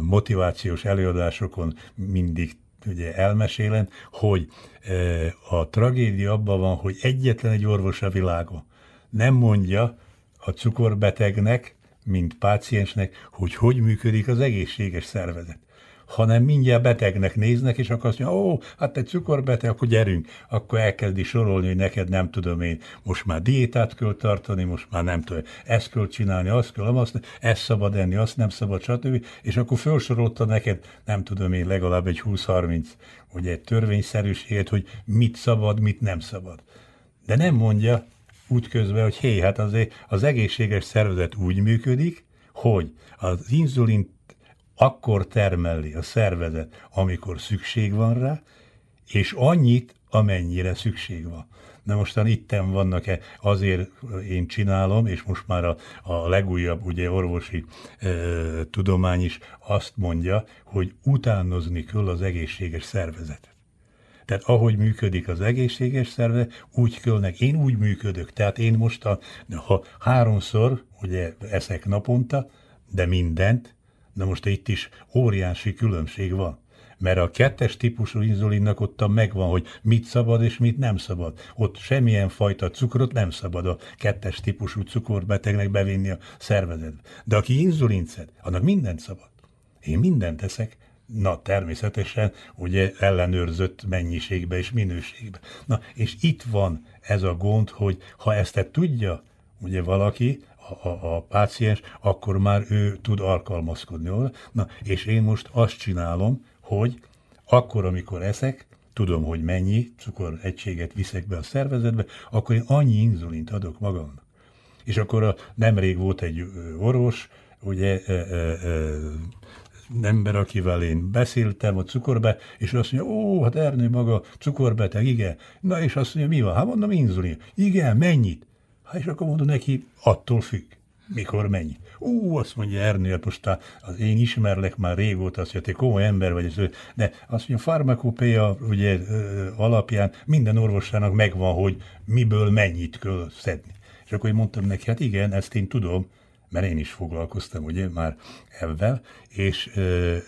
motivációs előadásokon mindig ugye elmesélem, hogy a tragédia abban van, hogy egyetlen egy orvos a világon nem mondja a cukorbetegnek, mint páciensnek, hogy hogy működik az egészséges szervezet hanem mindjárt betegnek néznek, és akkor azt mondja, ó, hát egy cukorbeteg, akkor gyerünk, akkor elkezdi sorolni, hogy neked nem tudom én, most már diétát kell tartani, most már nem tudom, ezt kell csinálni, azt kell, azt, ezt szabad enni, azt nem szabad, stb. És akkor felsorolta neked, nem tudom én, legalább egy 20-30, ugye egy törvényszerűséget, hogy mit szabad, mit nem szabad. De nem mondja úgy közben, hogy hé, hát azért az egészséges szervezet úgy működik, hogy az inzulin akkor termeli a szervezet, amikor szükség van rá, és annyit, amennyire szükség van. Na mostan itten vannak-e, azért én csinálom, és most már a, a legújabb ugye orvosi e, tudomány is azt mondja, hogy utánozni kell az egészséges szervezetet. Tehát ahogy működik az egészséges szervezet, úgy kölnek. Én úgy működök. Tehát én most, a, ha háromszor ugye eszek naponta, de mindent, Na most itt is óriási különbség van mert a kettes típusú inzulinnak ott megvan, hogy mit szabad és mit nem szabad. Ott semmilyen fajta cukrot nem szabad a kettes típusú cukorbetegnek bevinni a szervezetbe. De aki inzulint szed, annak mindent szabad. Én mindent teszek, na természetesen ugye ellenőrzött mennyiségbe és minőségbe. Na, és itt van ez a gond, hogy ha ezt tudja ugye valaki, a, a páciens, akkor már ő tud alkalmazkodni. Na, és én most azt csinálom, hogy akkor, amikor eszek, tudom, hogy mennyi cukor egységet viszek be a szervezetbe, akkor én annyi inzulint adok magamnak. És akkor a, nemrég volt egy orvos, ugye e, e, e, ember, akivel én beszéltem a cukorbe, és azt mondja, ó, hát Ernő maga cukorbeteg, igen. Na és azt mondja, mi van? Hát mondom, inzulin. Igen, mennyit? És akkor mondom neki, attól függ. Mikor mennyi? Ú, azt mondja hát most az én ismerlek már régóta, azt mondja, te komoly ember vagy, de azt mondja, farmakopéja ugye alapján minden orvosának megvan, hogy miből mennyit kell szedni. És akkor én mondtam neki, hát igen, ezt én tudom, mert én is foglalkoztam ugye már ebben, és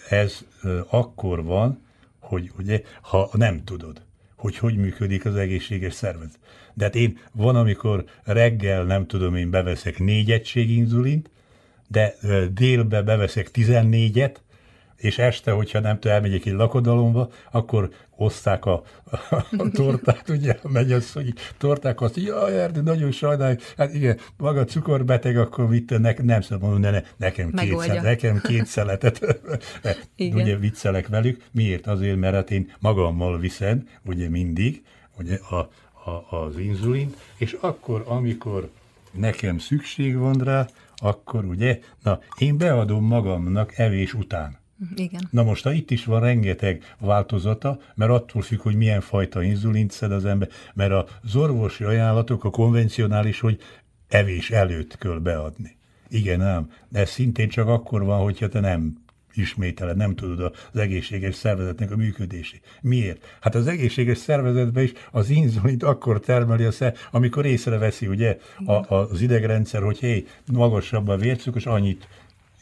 ez akkor van, hogy ugye, ha nem tudod hogy hogy működik az egészséges szervezet. De hát én van, amikor reggel, nem tudom én, beveszek négy egység inzulint, de délbe beveszek 14-et, és este, hogyha nem tudom, elmegyek egy lakodalomba, akkor oszták a, a, a tortát, ugye, az, hogy torták azt, jaj, Erdő, nagyon sajnáljuk, hát igen, maga cukorbeteg, akkor mit, ne, nem szabad mondani, ne, nekem, két szelet, nekem két szeletet, ugye viccelek velük, miért? Azért, mert hát én magammal viszem, ugye mindig, ugye a, a, az inzulin, és akkor, amikor nekem szükség van rá, akkor ugye, na, én beadom magamnak evés után. Igen. Na most ha itt is van rengeteg változata, mert attól függ, hogy milyen fajta inzulint szed az ember, mert az orvosi ajánlatok a konvencionális, hogy evés előtt kell beadni. Igen, ám, de ez szintén csak akkor van, hogyha te nem ismételed, nem tudod az egészséges szervezetnek a működését. Miért? Hát az egészséges szervezetben is az inzulint akkor termeli a szer, amikor észreveszi ugye a, az idegrendszer, hogy hé, magasabb a vércukor, és annyit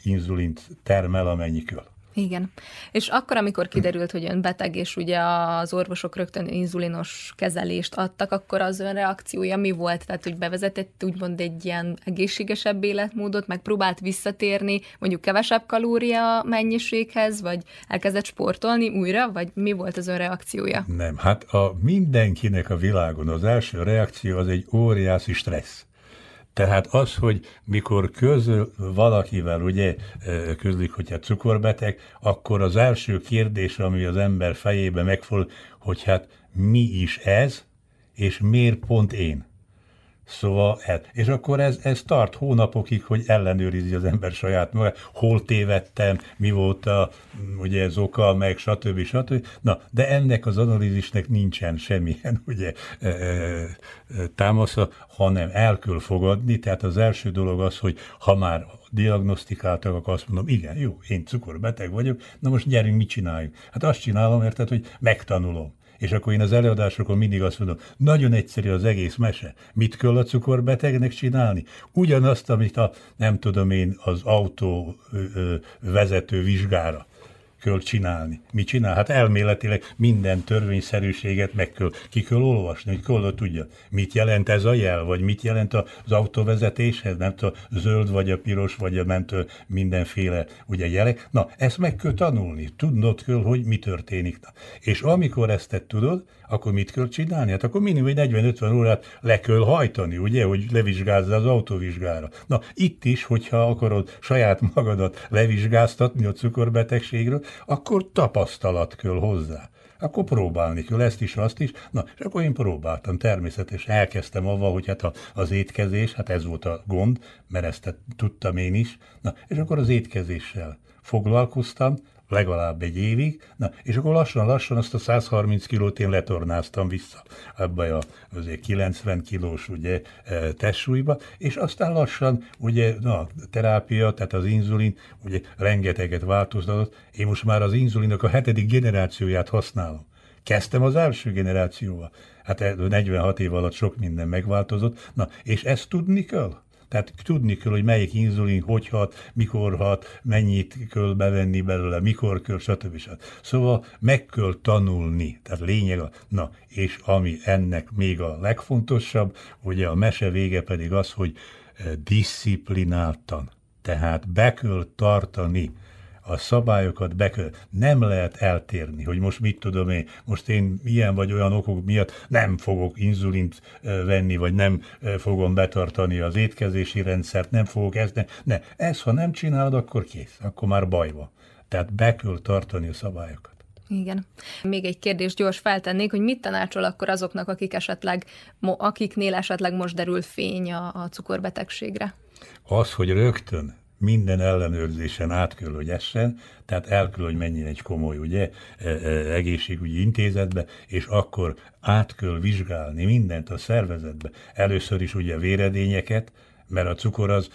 inzulint termel, amennyi kell. Igen. És akkor, amikor kiderült, hogy ön beteg, és ugye az orvosok rögtön inzulinos kezelést adtak, akkor az ön reakciója mi volt? Tehát, hogy bevezetett úgymond egy ilyen egészségesebb életmódot, meg próbált visszatérni mondjuk kevesebb kalória mennyiséghez, vagy elkezdett sportolni újra, vagy mi volt az ön reakciója? Nem, hát a mindenkinek a világon az első reakció az egy óriási stressz. Tehát az, hogy mikor közöl valakivel, ugye közlik, hogy hát cukorbeteg, akkor az első kérdés, ami az ember fejébe megfordul, hogy hát mi is ez, és miért pont én? Szóval, hát, és akkor ez, ez tart hónapokig, hogy ellenőrizi az ember saját maga, hol tévedtem, mi volt a, ugye, az oka, meg stb. stb. Na, de ennek az analízisnek nincsen semmilyen, ugye, e, e, támasza, hanem el kell fogadni, tehát az első dolog az, hogy ha már diagnosztikáltak, akkor azt mondom, igen, jó, én cukorbeteg vagyok, na most gyerünk, mit csináljuk? Hát azt csinálom, érted, hogy megtanulom és akkor én az előadásokon mindig azt mondom, nagyon egyszerű az egész mese. Mit kell a cukorbetegnek csinálni? Ugyanazt, amit a, nem tudom én, az autó ö, ö, vezető vizsgára kell csinálni. Mit csinál? Hát elméletileg minden törvényszerűséget meg kell, ki kell olvasni, hogy kell tudja, mit jelent ez a jel, vagy mit jelent az autóvezetéshez, nem tudom, zöld, vagy a piros, vagy a mentő, mindenféle ugye jelek. Na, ezt meg kell tanulni, tudnod kell, hogy mi történik. Na. És amikor ezt te tudod, akkor mit kell csinálni? Hát akkor minimum 40-50 órát le kell hajtani, ugye, hogy levizsgázza az autóvizsgára. Na, itt is, hogyha akarod saját magadat levizsgáztatni a cukorbetegségről, akkor tapasztalat kell hozzá akkor próbálni kell ezt is, azt is. Na, és akkor én próbáltam, természetesen elkezdtem avval, hogy hát az étkezés, hát ez volt a gond, mert ezt tudtam én is. Na, és akkor az étkezéssel foglalkoztam, legalább egy évig, na, és akkor lassan-lassan azt a 130 kilót én letornáztam vissza ebbe a azért 90 kilós ugye, e, testsúlyba, és aztán lassan ugye na, a terápia, tehát az inzulin ugye rengeteget változtatott, én most már az inzulinok a hetedik generációját használom. Kezdtem az első generációval. Hát 46 év alatt sok minden megváltozott. Na, és ezt tudni kell? Tehát tudni kell, hogy melyik inzulin hogy hat, mikor hat, mennyit kell bevenni belőle, mikor kell, stb. stb. Szóval meg kell tanulni, tehát lényeg a, na, és ami ennek még a legfontosabb, ugye a mese vége pedig az, hogy eh, disziplináltan, tehát be kell tartani a szabályokat be kell, nem lehet eltérni, hogy most mit tudom én, most én ilyen vagy olyan okok miatt nem fogok inzulint venni, vagy nem fogom betartani az étkezési rendszert, nem fogok ezt, ne, ez ha nem csinálod, akkor kész, akkor már baj van. Tehát be kell tartani a szabályokat. Igen. Még egy kérdést gyors feltennék, hogy mit tanácsol akkor azoknak, akik esetleg, akiknél esetleg most derül fény a, a cukorbetegségre? Az, hogy rögtön minden ellenőrzésen át kell, hogy essen, tehát el kell, hogy menjen egy komoly ugye, e, e, egészségügyi intézetbe, és akkor át kell vizsgálni mindent a szervezetbe. Először is ugye véredényeket, mert a cukor az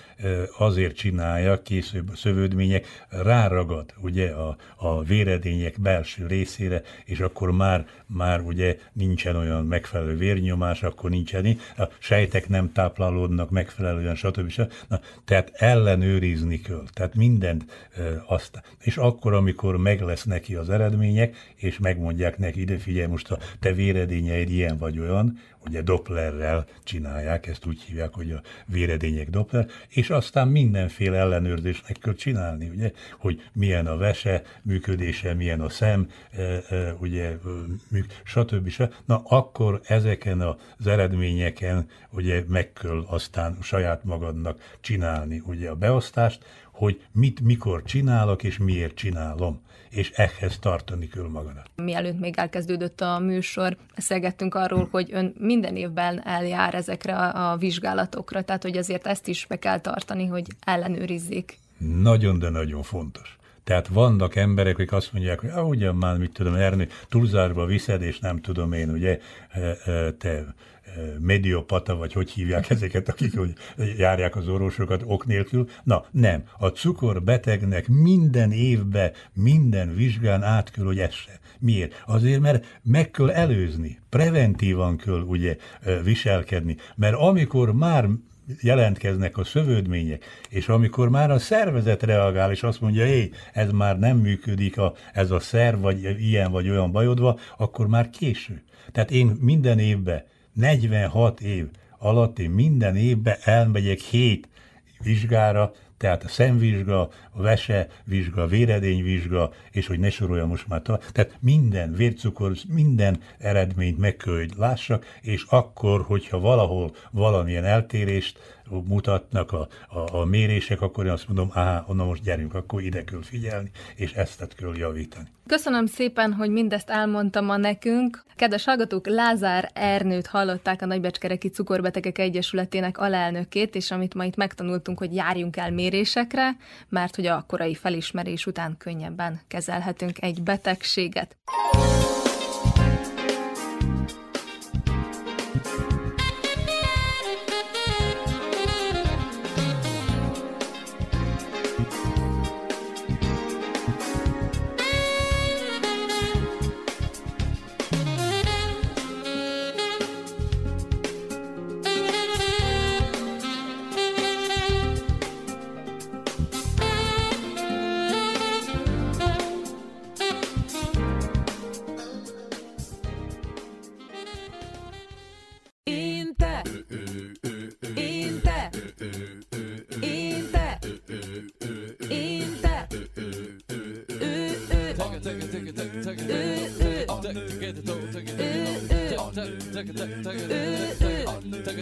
azért csinálja, készül szövődmények ráragad ugye a, a véredények belső részére, és akkor már, már ugye nincsen olyan megfelelő vérnyomás, akkor nincsen, a sejtek nem táplálódnak megfelelően, stb. stb. Na, tehát ellenőrizni kell, tehát mindent e, azt. És akkor, amikor meg lesz neki az eredmények, és megmondják neki, ide figyelj, most a te véredényeid ilyen vagy olyan, ugye Dopplerrel csinálják, ezt úgy hívják, hogy a véredények Doppler, és aztán mindenféle ellenőrzésnek kell csinálni, ugye, hogy milyen a vese működése, milyen a szem, e, e, ugye, stb. stb. Na, akkor ezeken az eredményeken ugye meg kell aztán saját magadnak csinálni ugye a beosztást, hogy mit, mikor csinálok, és miért csinálom és ehhez tartani kell magadat. Mielőtt még elkezdődött a műsor, beszélgettünk arról, hogy ön minden évben eljár ezekre a vizsgálatokra, tehát hogy azért ezt is be kell tartani, hogy ellenőrizzék. Nagyon, de nagyon fontos. Tehát vannak emberek, akik azt mondják, hogy ah, ugyan már, mit tudom, Ernő, túlzásba viszed, és nem tudom én, ugye, te mediopata, vagy hogy hívják ezeket, akik hogy járják az orvosokat ok nélkül. Na, nem. A cukorbetegnek minden évben, minden vizsgán át kell, hogy esse. Miért? Azért, mert meg kell előzni, preventívan kell ugye viselkedni, mert amikor már jelentkeznek a szövődmények, és amikor már a szervezet reagál, és azt mondja, hé, ez már nem működik, a, ez a szerv, vagy ilyen vagy olyan bajodva, akkor már késő. Tehát én minden évben 46 év alatt én minden évben elmegyek hét vizsgára, tehát a szemvizsga, vese vizsga, véredényvizsga, és hogy ne sorolja most már tovább. Tehát minden vércukor, minden eredményt meg kell, hogy lássak, és akkor, hogyha valahol valamilyen eltérést mutatnak a, a, a mérések, akkor én azt mondom, á, onnan most gyerünk, akkor ide kell figyelni, és ezt kell javítani. Köszönöm szépen, hogy mindezt elmondta ma nekünk. Kedves hallgatók, Lázár Ernőt hallották a Nagybecskereki Cukorbetegek Egyesületének alelnökét, és amit ma itt megtanultunk, hogy járjunk el mérésekre, mert hogy a korai felismerés után könnyebben kezelhetünk egy betegséget.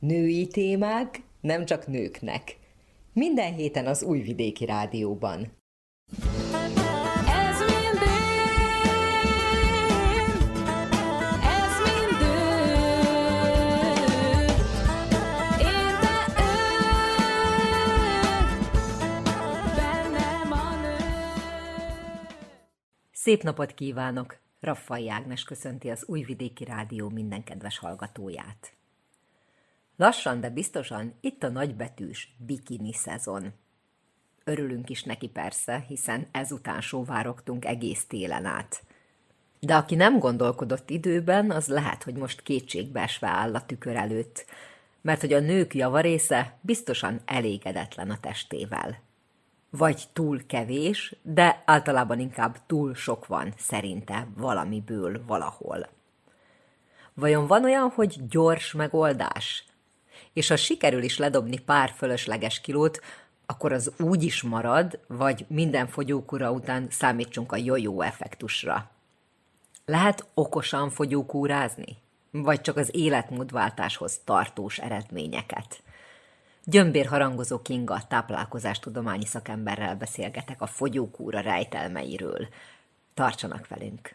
Női témák nem csak nőknek. Minden héten az Újvidéki Rádióban. Szép napot kívánok! Raffai Ágnes köszönti az Újvidéki Rádió minden kedves hallgatóját. Lassan, de biztosan itt a nagybetűs bikini szezon. Örülünk is neki persze, hiszen ezután sóvárogtunk egész télen át. De aki nem gondolkodott időben, az lehet, hogy most kétségbeesve áll a tükör előtt, mert hogy a nők javarésze biztosan elégedetlen a testével vagy túl kevés, de általában inkább túl sok van szerinte valamiből valahol. Vajon van olyan, hogy gyors megoldás? És ha sikerül is ledobni pár fölösleges kilót, akkor az úgy is marad, vagy minden fogyókúra után számítsunk a jó effektusra. Lehet okosan fogyókúrázni? Vagy csak az életmódváltáshoz tartós eredményeket? Gyömbér harangozó Kinga táplálkozástudományi szakemberrel beszélgetek a fogyókúra rejtelmeiről. Tartsanak velünk!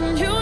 attention, you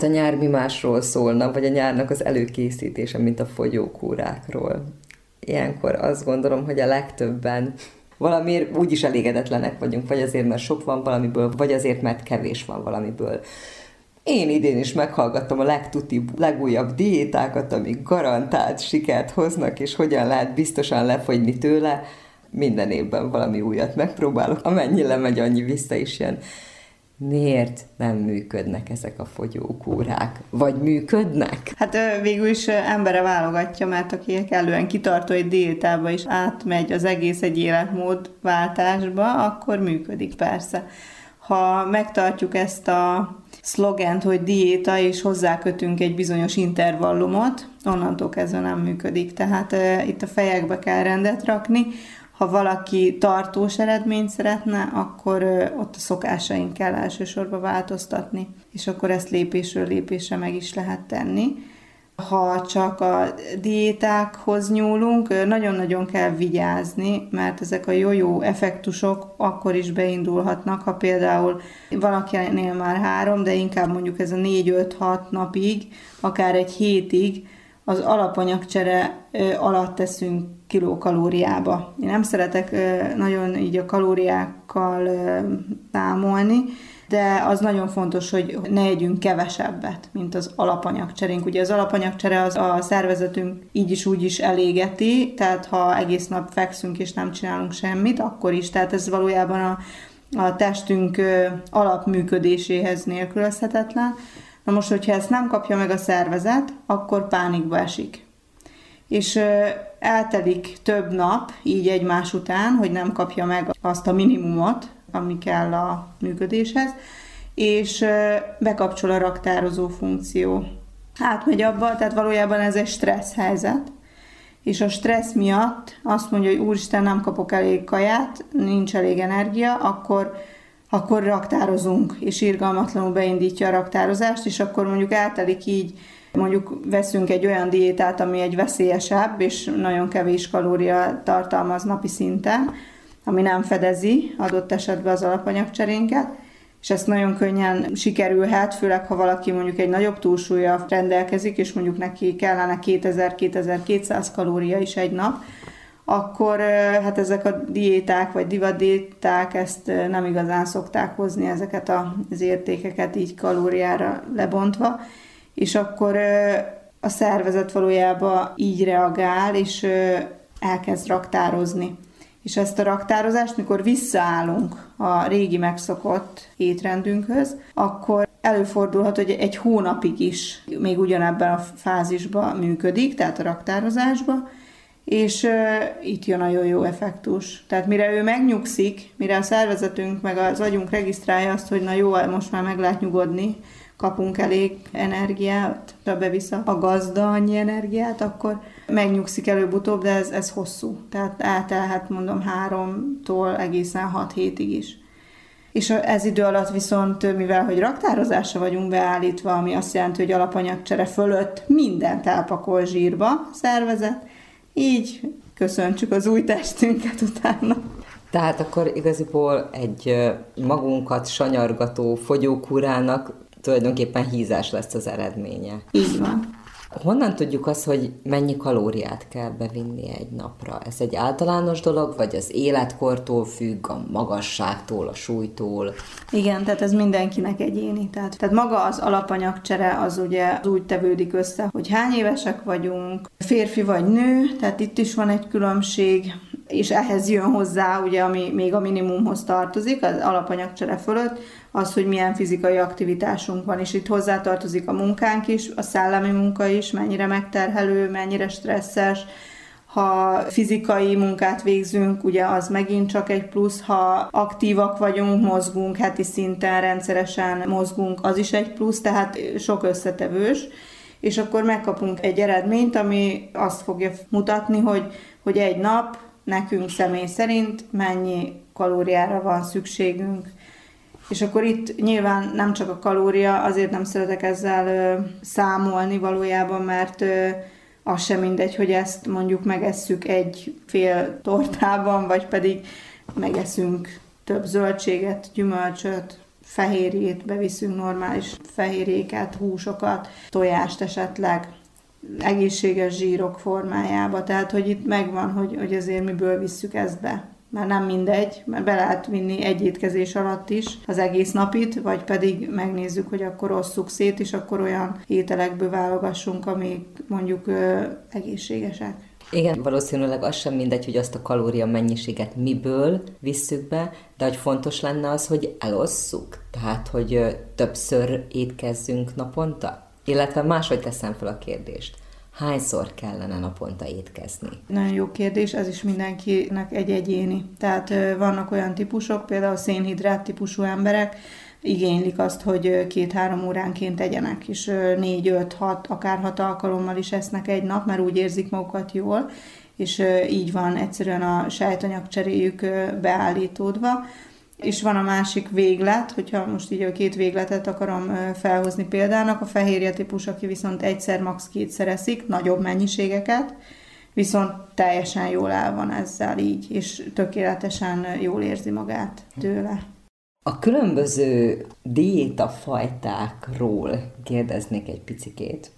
Hát a nyár mi másról szólna, vagy a nyárnak az előkészítése, mint a fogyókúrákról. Ilyenkor azt gondolom, hogy a legtöbben valamiért úgy is elégedetlenek vagyunk, vagy azért, mert sok van valamiből, vagy azért, mert kevés van valamiből. Én idén is meghallgattam a legtutibb, legújabb diétákat, amik garantált sikert hoznak, és hogyan lehet biztosan lefogyni tőle. Minden évben valami újat megpróbálok, amennyi lemegy, annyi vissza is jön. Miért nem működnek ezek a fogyókúrák? Vagy működnek? Hát végül is embere válogatja, mert aki kellően kitartó egy diétába és átmegy az egész egy életmód váltásba, akkor működik persze. Ha megtartjuk ezt a szlogent, hogy diéta, és hozzákötünk egy bizonyos intervallumot, onnantól kezdve nem működik. Tehát e, itt a fejekbe kell rendet rakni. Ha valaki tartós eredményt szeretne, akkor ott a szokásaink kell elsősorban változtatni, és akkor ezt lépésről lépésre meg is lehet tenni. Ha csak a diétákhoz nyúlunk, nagyon-nagyon kell vigyázni, mert ezek a jó-jó effektusok akkor is beindulhatnak, ha például valakinél már három, de inkább mondjuk ez a négy-öt-hat napig, akár egy hétig az alapanyagcsere alatt teszünk kilókalóriába. Én nem szeretek nagyon így a kalóriákkal számolni, de az nagyon fontos, hogy ne együnk kevesebbet, mint az alapanyagcserénk. Ugye az alapanyagcsere az a szervezetünk így is úgy is elégeti, tehát ha egész nap fekszünk és nem csinálunk semmit, akkor is. Tehát ez valójában a, a testünk alapműködéséhez nélkülözhetetlen. Na most, hogyha ezt nem kapja meg a szervezet, akkor pánikba esik. És eltelik több nap, így egymás után, hogy nem kapja meg azt a minimumot, ami kell a működéshez, és bekapcsol a raktározó funkció. Átmegy abba, tehát valójában ez egy stressz helyzet, és a stressz miatt azt mondja, hogy úristen, nem kapok elég kaját, nincs elég energia, akkor, akkor raktározunk, és irgalmatlanul beindítja a raktározást, és akkor mondjuk eltelik így, mondjuk veszünk egy olyan diétát, ami egy veszélyesebb, és nagyon kevés kalória tartalmaz napi szinten, ami nem fedezi adott esetben az alapanyagcserénket, és ezt nagyon könnyen sikerülhet, főleg ha valaki mondjuk egy nagyobb túlsúlya rendelkezik, és mondjuk neki kellene 2000-2200 kalória is egy nap, akkor hát ezek a diéták vagy divadéták ezt nem igazán szokták hozni ezeket az értékeket így kalóriára lebontva, és akkor a szervezet valójában így reagál, és elkezd raktározni és ezt a raktározást, mikor visszaállunk a régi megszokott étrendünkhöz, akkor előfordulhat, hogy egy hónapig is még ugyanebben a fázisban működik, tehát a raktározásban, és uh, itt jön a jó-jó effektus. Tehát mire ő megnyugszik, mire a szervezetünk meg az agyunk regisztrálja azt, hogy na jó, most már meg lehet nyugodni, kapunk elég energiát, ha bevisz a gazda annyi energiát, akkor megnyugszik előbb-utóbb, de ez, ez hosszú. Tehát eltelhet mondom háromtól egészen hat hétig is. És ez idő alatt viszont, mivel hogy raktározásra vagyunk beállítva, ami azt jelenti, hogy alapanyagcsere fölött mindent elpakol zsírba szervezet, így köszöntsük az új testünket utána. Tehát akkor igaziból egy magunkat sanyargató fogyókúrának tulajdonképpen hízás lesz az eredménye. Így van. Honnan tudjuk azt, hogy mennyi kalóriát kell bevinni egy napra? Ez egy általános dolog, vagy az életkortól függ, a magasságtól, a súlytól? Igen, tehát ez mindenkinek egyéni. Tehát, tehát maga az alapanyagcsere az ugye az úgy tevődik össze, hogy hány évesek vagyunk, férfi vagy nő, tehát itt is van egy különbség, és ehhez jön hozzá, ugye, ami még a minimumhoz tartozik, az alapanyagcsere fölött, az, hogy milyen fizikai aktivitásunk van, és itt hozzátartozik a munkánk is, a szellemi munka is, mennyire megterhelő, mennyire stresszes, ha fizikai munkát végzünk, ugye az megint csak egy plusz, ha aktívak vagyunk, mozgunk, heti szinten rendszeresen mozgunk, az is egy plusz, tehát sok összetevős, és akkor megkapunk egy eredményt, ami azt fogja mutatni, hogy, hogy egy nap nekünk személy szerint mennyi kalóriára van szükségünk. És akkor itt nyilván nem csak a kalória, azért nem szeretek ezzel ö, számolni valójában, mert ö, az sem mindegy, hogy ezt mondjuk megesszük egy fél tortában, vagy pedig megeszünk több zöldséget, gyümölcsöt, fehérjét, beviszünk normális fehérjéket, húsokat, tojást esetleg, egészséges zsírok formájába. Tehát, hogy itt megvan, hogy, hogy azért miből visszük ezt be. Mert nem mindegy, mert be lehet vinni egy étkezés alatt is az egész napit, vagy pedig megnézzük, hogy akkor osszuk szét, és akkor olyan ételekből válogassunk, amik mondjuk ö, egészségesek. Igen, valószínűleg az sem mindegy, hogy azt a kalória mennyiséget miből visszük be, de hogy fontos lenne az, hogy elosszuk, tehát hogy többször étkezzünk naponta. Illetve máshogy teszem fel a kérdést. Hányszor kellene naponta étkezni? Nagyon jó kérdés, ez is mindenkinek egy egyéni. Tehát vannak olyan típusok, például szénhidrát típusú emberek, igénylik azt, hogy két-három óránként tegyenek, és négy, öt, hat, akár hat alkalommal is esznek egy nap, mert úgy érzik magukat jól, és így van egyszerűen a sejtanyagcseréjük beállítódva. És van a másik véglet, hogyha most így a két végletet akarom felhozni példának, a fehérje típus, aki viszont egyszer, max. kétszer eszik, nagyobb mennyiségeket, viszont teljesen jól el van ezzel így, és tökéletesen jól érzi magát tőle. A különböző diétafajtákról kérdeznék egy picikét.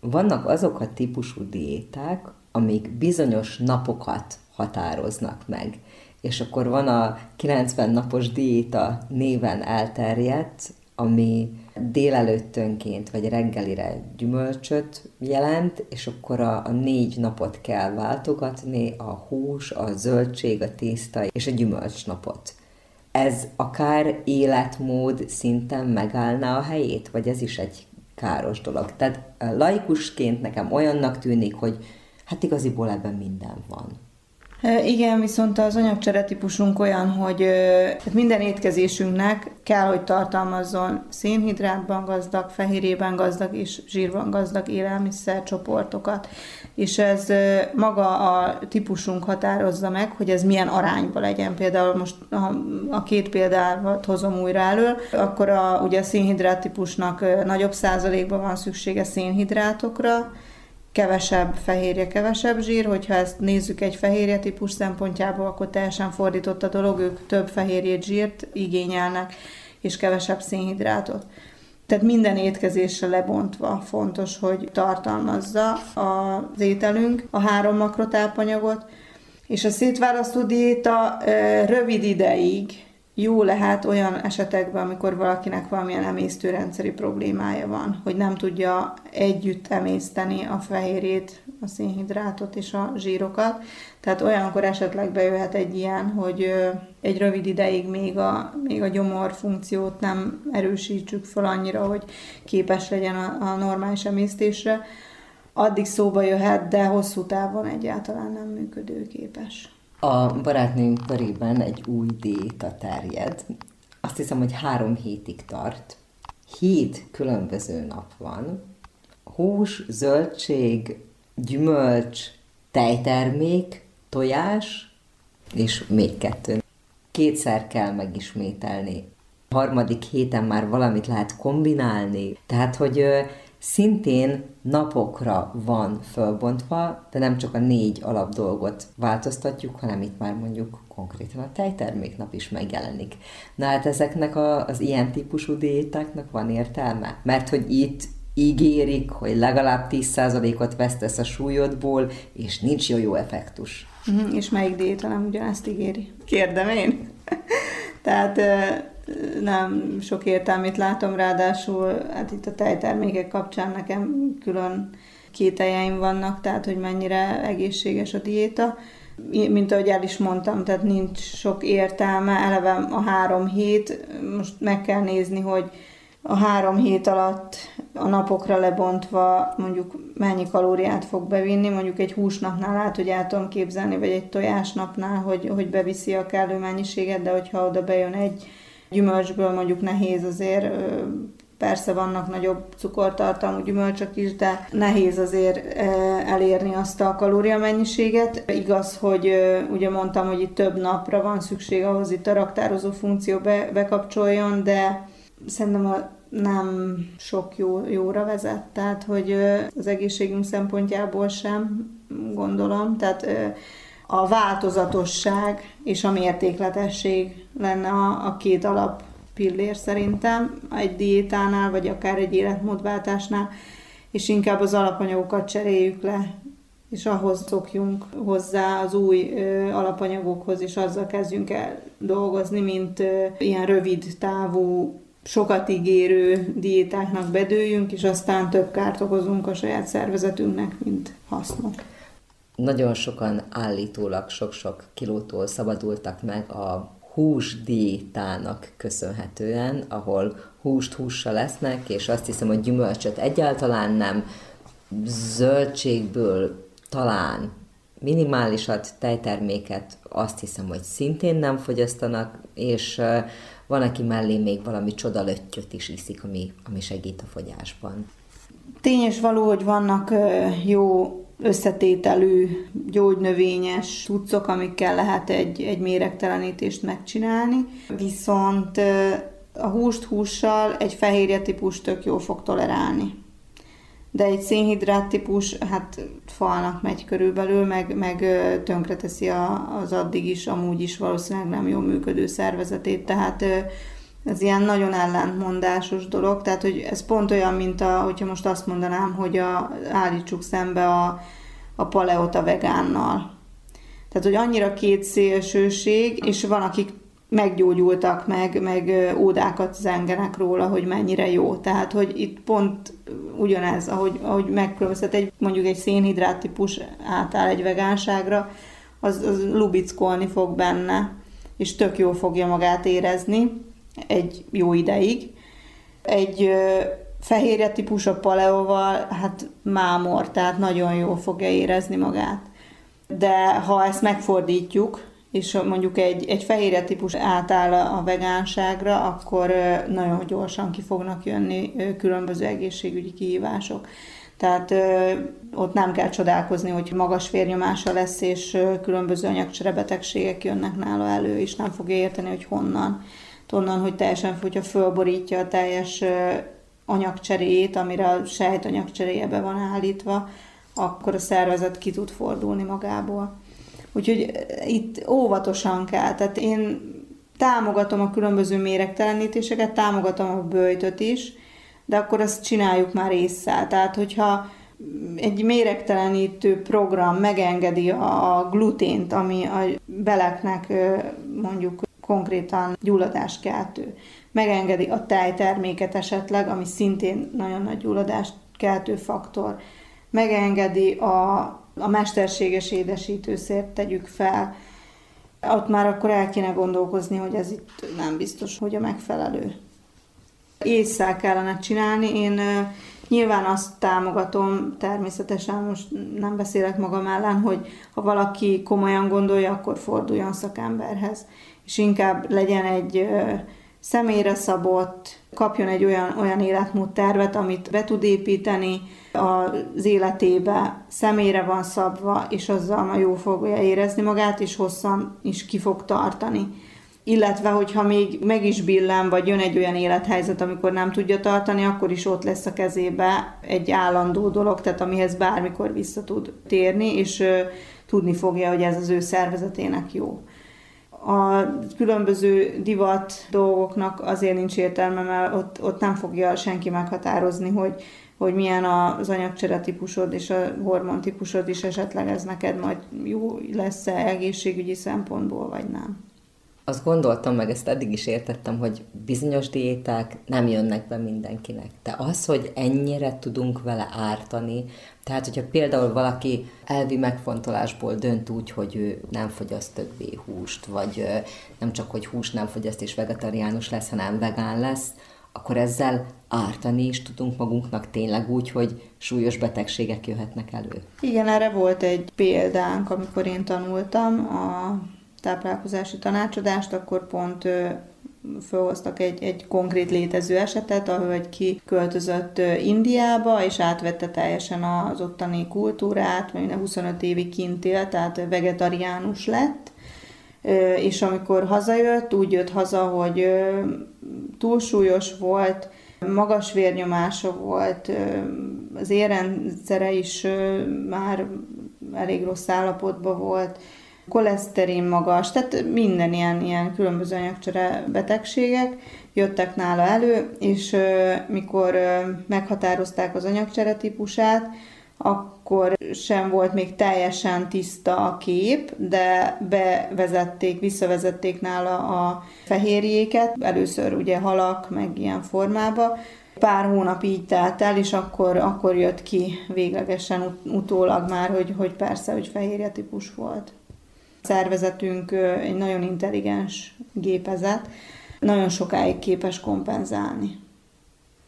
Vannak azok a típusú diéták, amik bizonyos napokat határoznak meg. És akkor van a 90 napos diéta néven elterjedt, ami délelőttönként vagy reggelire gyümölcsöt jelent, és akkor a, a négy napot kell váltogatni, a hús, a zöldség, a tészta és a gyümölcsnapot ez akár életmód szinten megállná a helyét, vagy ez is egy káros dolog. Tehát laikusként nekem olyannak tűnik, hogy hát igaziból ebben minden van. Igen, viszont az anyagcsere típusunk olyan, hogy minden étkezésünknek kell, hogy tartalmazzon szénhidrátban gazdag, fehérjében gazdag és zsírban gazdag élelmiszercsoportokat. És ez maga a típusunk határozza meg, hogy ez milyen arányba legyen. Például most ha a két példát hozom újra elő, akkor a, ugye a szénhidrát típusnak nagyobb százalékban van szüksége szénhidrátokra, kevesebb fehérje, kevesebb zsír, hogyha ezt nézzük egy fehérje típus szempontjából, akkor teljesen fordított a dolog, ők több fehérjét, zsírt igényelnek, és kevesebb szénhidrátot. Tehát minden étkezésre lebontva fontos, hogy tartalmazza az ételünk a három makrotápanyagot, és a szétválasztó diéta rövid ideig jó lehet olyan esetekben, amikor valakinek valamilyen emésztőrendszeri problémája van, hogy nem tudja együtt emészteni a fehérjét, a szénhidrátot és a zsírokat. Tehát olyankor esetleg bejöhet egy ilyen, hogy egy rövid ideig még a, még a gyomor funkciót nem erősítsük fel annyira, hogy képes legyen a, a normális emésztésre. Addig szóba jöhet, de hosszú távon egyáltalán nem működőképes. A barátnőnk körében egy új diéta terjed. Azt hiszem, hogy három hétig tart. Hét különböző nap van. Hús, zöldség, gyümölcs, tejtermék, tojás, és még kettő. Kétszer kell megismételni. A harmadik héten már valamit lehet kombinálni. Tehát, hogy szintén napokra van fölbontva, de nem csak a négy alap dolgot változtatjuk, hanem itt már mondjuk konkrétan a tejterméknap is megjelenik. Na hát ezeknek a, az ilyen típusú diétáknak van értelme? Mert hogy itt ígérik, hogy legalább 10%-ot vesztesz a súlyodból, és nincs jó-jó effektus. Mm, és melyik diéta nem ugyanezt ígéri? Kérdem én. Tehát nem sok értelmét látom, ráadásul hát itt a tejtermékek kapcsán nekem külön kételjeim vannak, tehát hogy mennyire egészséges a diéta. Mint ahogy el is mondtam, tehát nincs sok értelme, eleve a három hét, most meg kell nézni, hogy a három hét alatt a napokra lebontva mondjuk mennyi kalóriát fog bevinni, mondjuk egy húsnapnál át, hogy el tudom képzelni, vagy egy tojásnapnál, hogy, hogy beviszi a kellő mennyiséget, de hogyha oda bejön egy gyümölcsből mondjuk nehéz azért Persze vannak nagyobb cukortartalmú gyümölcsök is, de nehéz azért elérni azt a kalóriamennyiséget. Igaz, hogy ugye mondtam, hogy itt több napra van szükség ahhoz, itt a raktározó funkció be, bekapcsoljon, de szerintem a nem sok jó, jóra vezet, tehát hogy az egészségünk szempontjából sem gondolom, tehát a változatosság és a mértékletesség lenne a, a két alap pillér szerintem egy diétánál, vagy akár egy életmódváltásnál, és inkább az alapanyagokat cseréljük le, és ahhoz szokjunk hozzá az új ö, alapanyagokhoz, és azzal kezdjünk el dolgozni, mint ö, ilyen rövid távú, sokat ígérő diétáknak bedőjünk, és aztán több kárt okozunk a saját szervezetünknek, mint hasznot nagyon sokan állítólag sok-sok kilótól szabadultak meg a húsdiétának köszönhetően, ahol húst hússal lesznek, és azt hiszem, hogy gyümölcsöt egyáltalán nem, zöldségből talán minimálisat, tejterméket azt hiszem, hogy szintén nem fogyasztanak, és van, aki mellé még valami csodalöttyöt is iszik, ami, ami segít a fogyásban. Tény és való, hogy vannak jó összetételű gyógynövényes tudcok, amikkel lehet egy, egy méregtelenítést megcsinálni, viszont a húst hússal egy fehérje típus tök jól fog tolerálni. De egy szénhidrát típus, hát falnak megy körülbelül, meg, meg tönkreteszi az addig is, amúgy is valószínűleg nem jól működő szervezetét, tehát ez ilyen nagyon ellentmondásos dolog, tehát hogy ez pont olyan, mint a, hogyha most azt mondanám, hogy a, állítsuk szembe a, a paleot a vegánnal. Tehát, hogy annyira két szélsőség, és van, akik meggyógyultak, meg, meg ódákat zengenek róla, hogy mennyire jó. Tehát, hogy itt pont ugyanez, ahogy, ahogy megkülönböztet egy, mondjuk egy szénhidrát típus átáll egy vegánságra, az, az lubickolni fog benne, és tök jó fogja magát érezni egy jó ideig. Egy fehérje típus a paleóval, hát mámor, tehát nagyon jól fogja érezni magát. De ha ezt megfordítjuk, és mondjuk egy, egy fehérje típus átáll a vegánságra, akkor nagyon gyorsan ki fognak jönni különböző egészségügyi kihívások. Tehát ott nem kell csodálkozni, hogy magas vérnyomása lesz, és különböző anyagcserebetegségek jönnek nála elő, és nem fogja érteni, hogy honnan. Onnan, hogy teljesen, hogyha fölborítja a teljes anyagcseréjét, amire a sejt anyagcseréje be van állítva, akkor a szervezet ki tud fordulni magából. Úgyhogy itt óvatosan kell. Tehát én támogatom a különböző méregtelenítéseket, támogatom a bőjtöt is, de akkor azt csináljuk már észre. Tehát, hogyha egy méregtelenítő program megengedi a glutént, ami a beleknek mondjuk konkrétan gyulladáskeltő, megengedi a tejterméket esetleg, ami szintén nagyon nagy gyulladást keltő faktor, megengedi a, a mesterséges édesítőszért tegyük fel, ott már akkor el kéne gondolkozni, hogy ez itt nem biztos, hogy a megfelelő. Észszel kellene csinálni. Én nyilván azt támogatom, természetesen most nem beszélek magam ellen, hogy ha valaki komolyan gondolja, akkor forduljon szakemberhez. És inkább legyen egy személyre szabott, kapjon egy olyan, olyan életmódtervet, amit be tud építeni az életébe, személyre van szabva, és azzal ma jó fogja érezni magát, és hosszan is ki fog tartani. Illetve, hogyha még meg is billen, vagy jön egy olyan élethelyzet, amikor nem tudja tartani, akkor is ott lesz a kezébe egy állandó dolog, tehát amihez bármikor vissza tud térni, és tudni fogja, hogy ez az ő szervezetének jó a különböző divat dolgoknak azért nincs értelme, mert ott, ott nem fogja senki meghatározni, hogy, hogy milyen az anyagcsere típusod és a hormon típusod is esetleg ez neked majd jó lesz-e egészségügyi szempontból, vagy nem azt gondoltam, meg ezt eddig is értettem, hogy bizonyos diéták nem jönnek be mindenkinek. De az, hogy ennyire tudunk vele ártani, tehát hogyha például valaki elvi megfontolásból dönt úgy, hogy ő nem fogyaszt többé húst, vagy nem csak, hogy húst nem fogyaszt és vegetariánus lesz, hanem vegán lesz, akkor ezzel ártani is tudunk magunknak tényleg úgy, hogy súlyos betegségek jöhetnek elő. Igen, erre volt egy példánk, amikor én tanultam a táplálkozási tanácsadást, akkor pont felhoztak egy, egy konkrét létező esetet, ahol egy ki költözött Indiába, és átvette teljesen az ottani kultúrát, mert 25 évig kint élt, tehát vegetariánus lett, és amikor hazajött, úgy jött haza, hogy túlsúlyos volt, magas vérnyomása volt, az érrendszere is már elég rossz állapotban volt, koleszterin magas, tehát minden ilyen, ilyen különböző anyagcsere betegségek jöttek nála elő, és mikor meghatározták az anyagcsere típusát, akkor sem volt még teljesen tiszta a kép, de bevezették, visszavezették nála a fehérjéket, először ugye halak, meg ilyen formába, pár hónap így telt el, és akkor, akkor jött ki véglegesen utólag már, hogy, hogy persze, hogy fehérje típus volt. Szervezetünk egy nagyon intelligens gépezet, nagyon sokáig képes kompenzálni.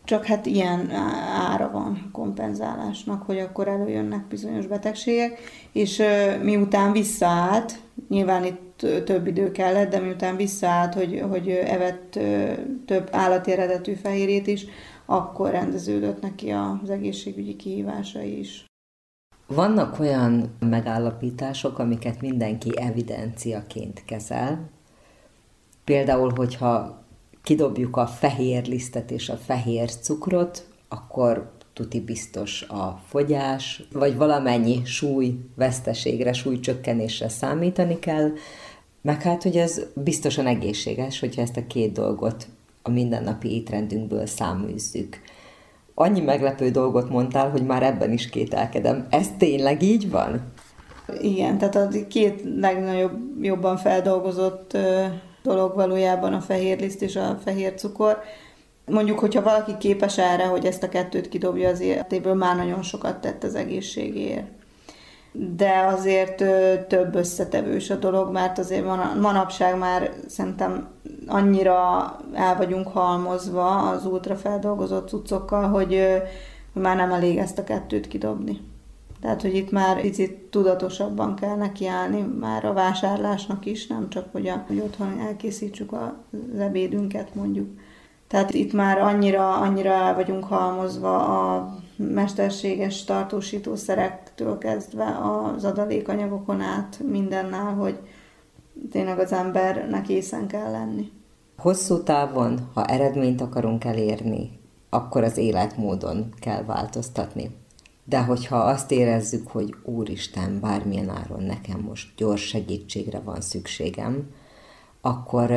Csak hát ilyen ára van kompenzálásnak, hogy akkor előjönnek bizonyos betegségek, és miután visszaállt, nyilván itt több idő kellett, de miután visszaállt, hogy, hogy evett több állati eredetű fehérjét is, akkor rendeződött neki az egészségügyi kihívásai is. Vannak olyan megállapítások, amiket mindenki evidenciaként kezel. Például, hogyha kidobjuk a fehér lisztet és a fehér cukrot, akkor tuti biztos a fogyás, vagy valamennyi súly veszteségre, súlycsökkenésre számítani kell, meg hát, hogy ez biztosan egészséges, hogyha ezt a két dolgot a mindennapi étrendünkből száműzzük. Annyi meglepő dolgot mondtál, hogy már ebben is kételkedem. Ez tényleg így van? Igen, tehát a két legnagyobb, jobban feldolgozott dolog valójában a fehér liszt és a fehér cukor. Mondjuk, hogyha valaki képes erre, hogy ezt a kettőt kidobja az életéből, már nagyon sokat tett az egészségéért. De azért több összetevős a dolog, mert azért manapság már szerintem annyira el vagyunk halmozva az ultrafeldolgozott cuccokkal, hogy már nem elég ezt a kettőt kidobni. Tehát, hogy itt már picit tudatosabban kell nekiállni már a vásárlásnak is, nem csak, hogy, a, hogy otthon elkészítsük az ebédünket mondjuk. Tehát itt már annyira, annyira el vagyunk halmozva a mesterséges tartósítószerektől kezdve az adalékanyagokon át mindennel, hogy tényleg az embernek észen kell lenni. Hosszú távon, ha eredményt akarunk elérni, akkor az életmódon kell változtatni. De hogyha azt érezzük, hogy Úristen, bármilyen áron nekem most gyors segítségre van szükségem, akkor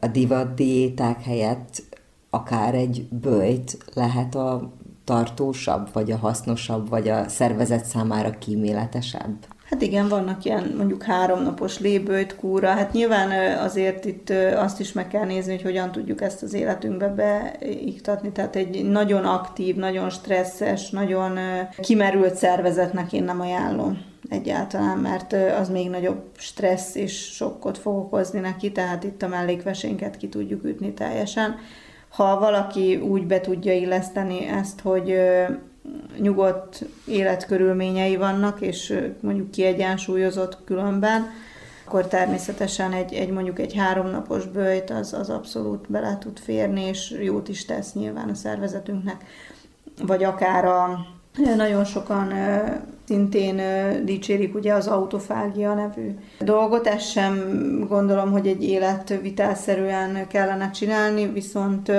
a divat diéták helyett akár egy bőjt lehet a tartósabb, vagy a hasznosabb, vagy a szervezet számára kíméletesebb? Hát igen, vannak ilyen mondjuk háromnapos lébőjt kúra. Hát nyilván azért itt azt is meg kell nézni, hogy hogyan tudjuk ezt az életünkbe beiktatni. Tehát egy nagyon aktív, nagyon stresszes, nagyon kimerült szervezetnek én nem ajánlom egyáltalán, mert az még nagyobb stressz és sokkot fog okozni neki, tehát itt a mellékvesénket ki tudjuk ütni teljesen. Ha valaki úgy be tudja illeszteni ezt, hogy nyugodt életkörülményei vannak, és mondjuk kiegyensúlyozott különben, akkor természetesen egy, egy mondjuk egy háromnapos bőjt az, az abszolút bele tud férni, és jót is tesz nyilván a szervezetünknek. Vagy akár a, nagyon sokan szintén dicsérik ugye az autofágia nevű dolgot. Ezt sem gondolom, hogy egy életvitelszerűen kellene csinálni, viszont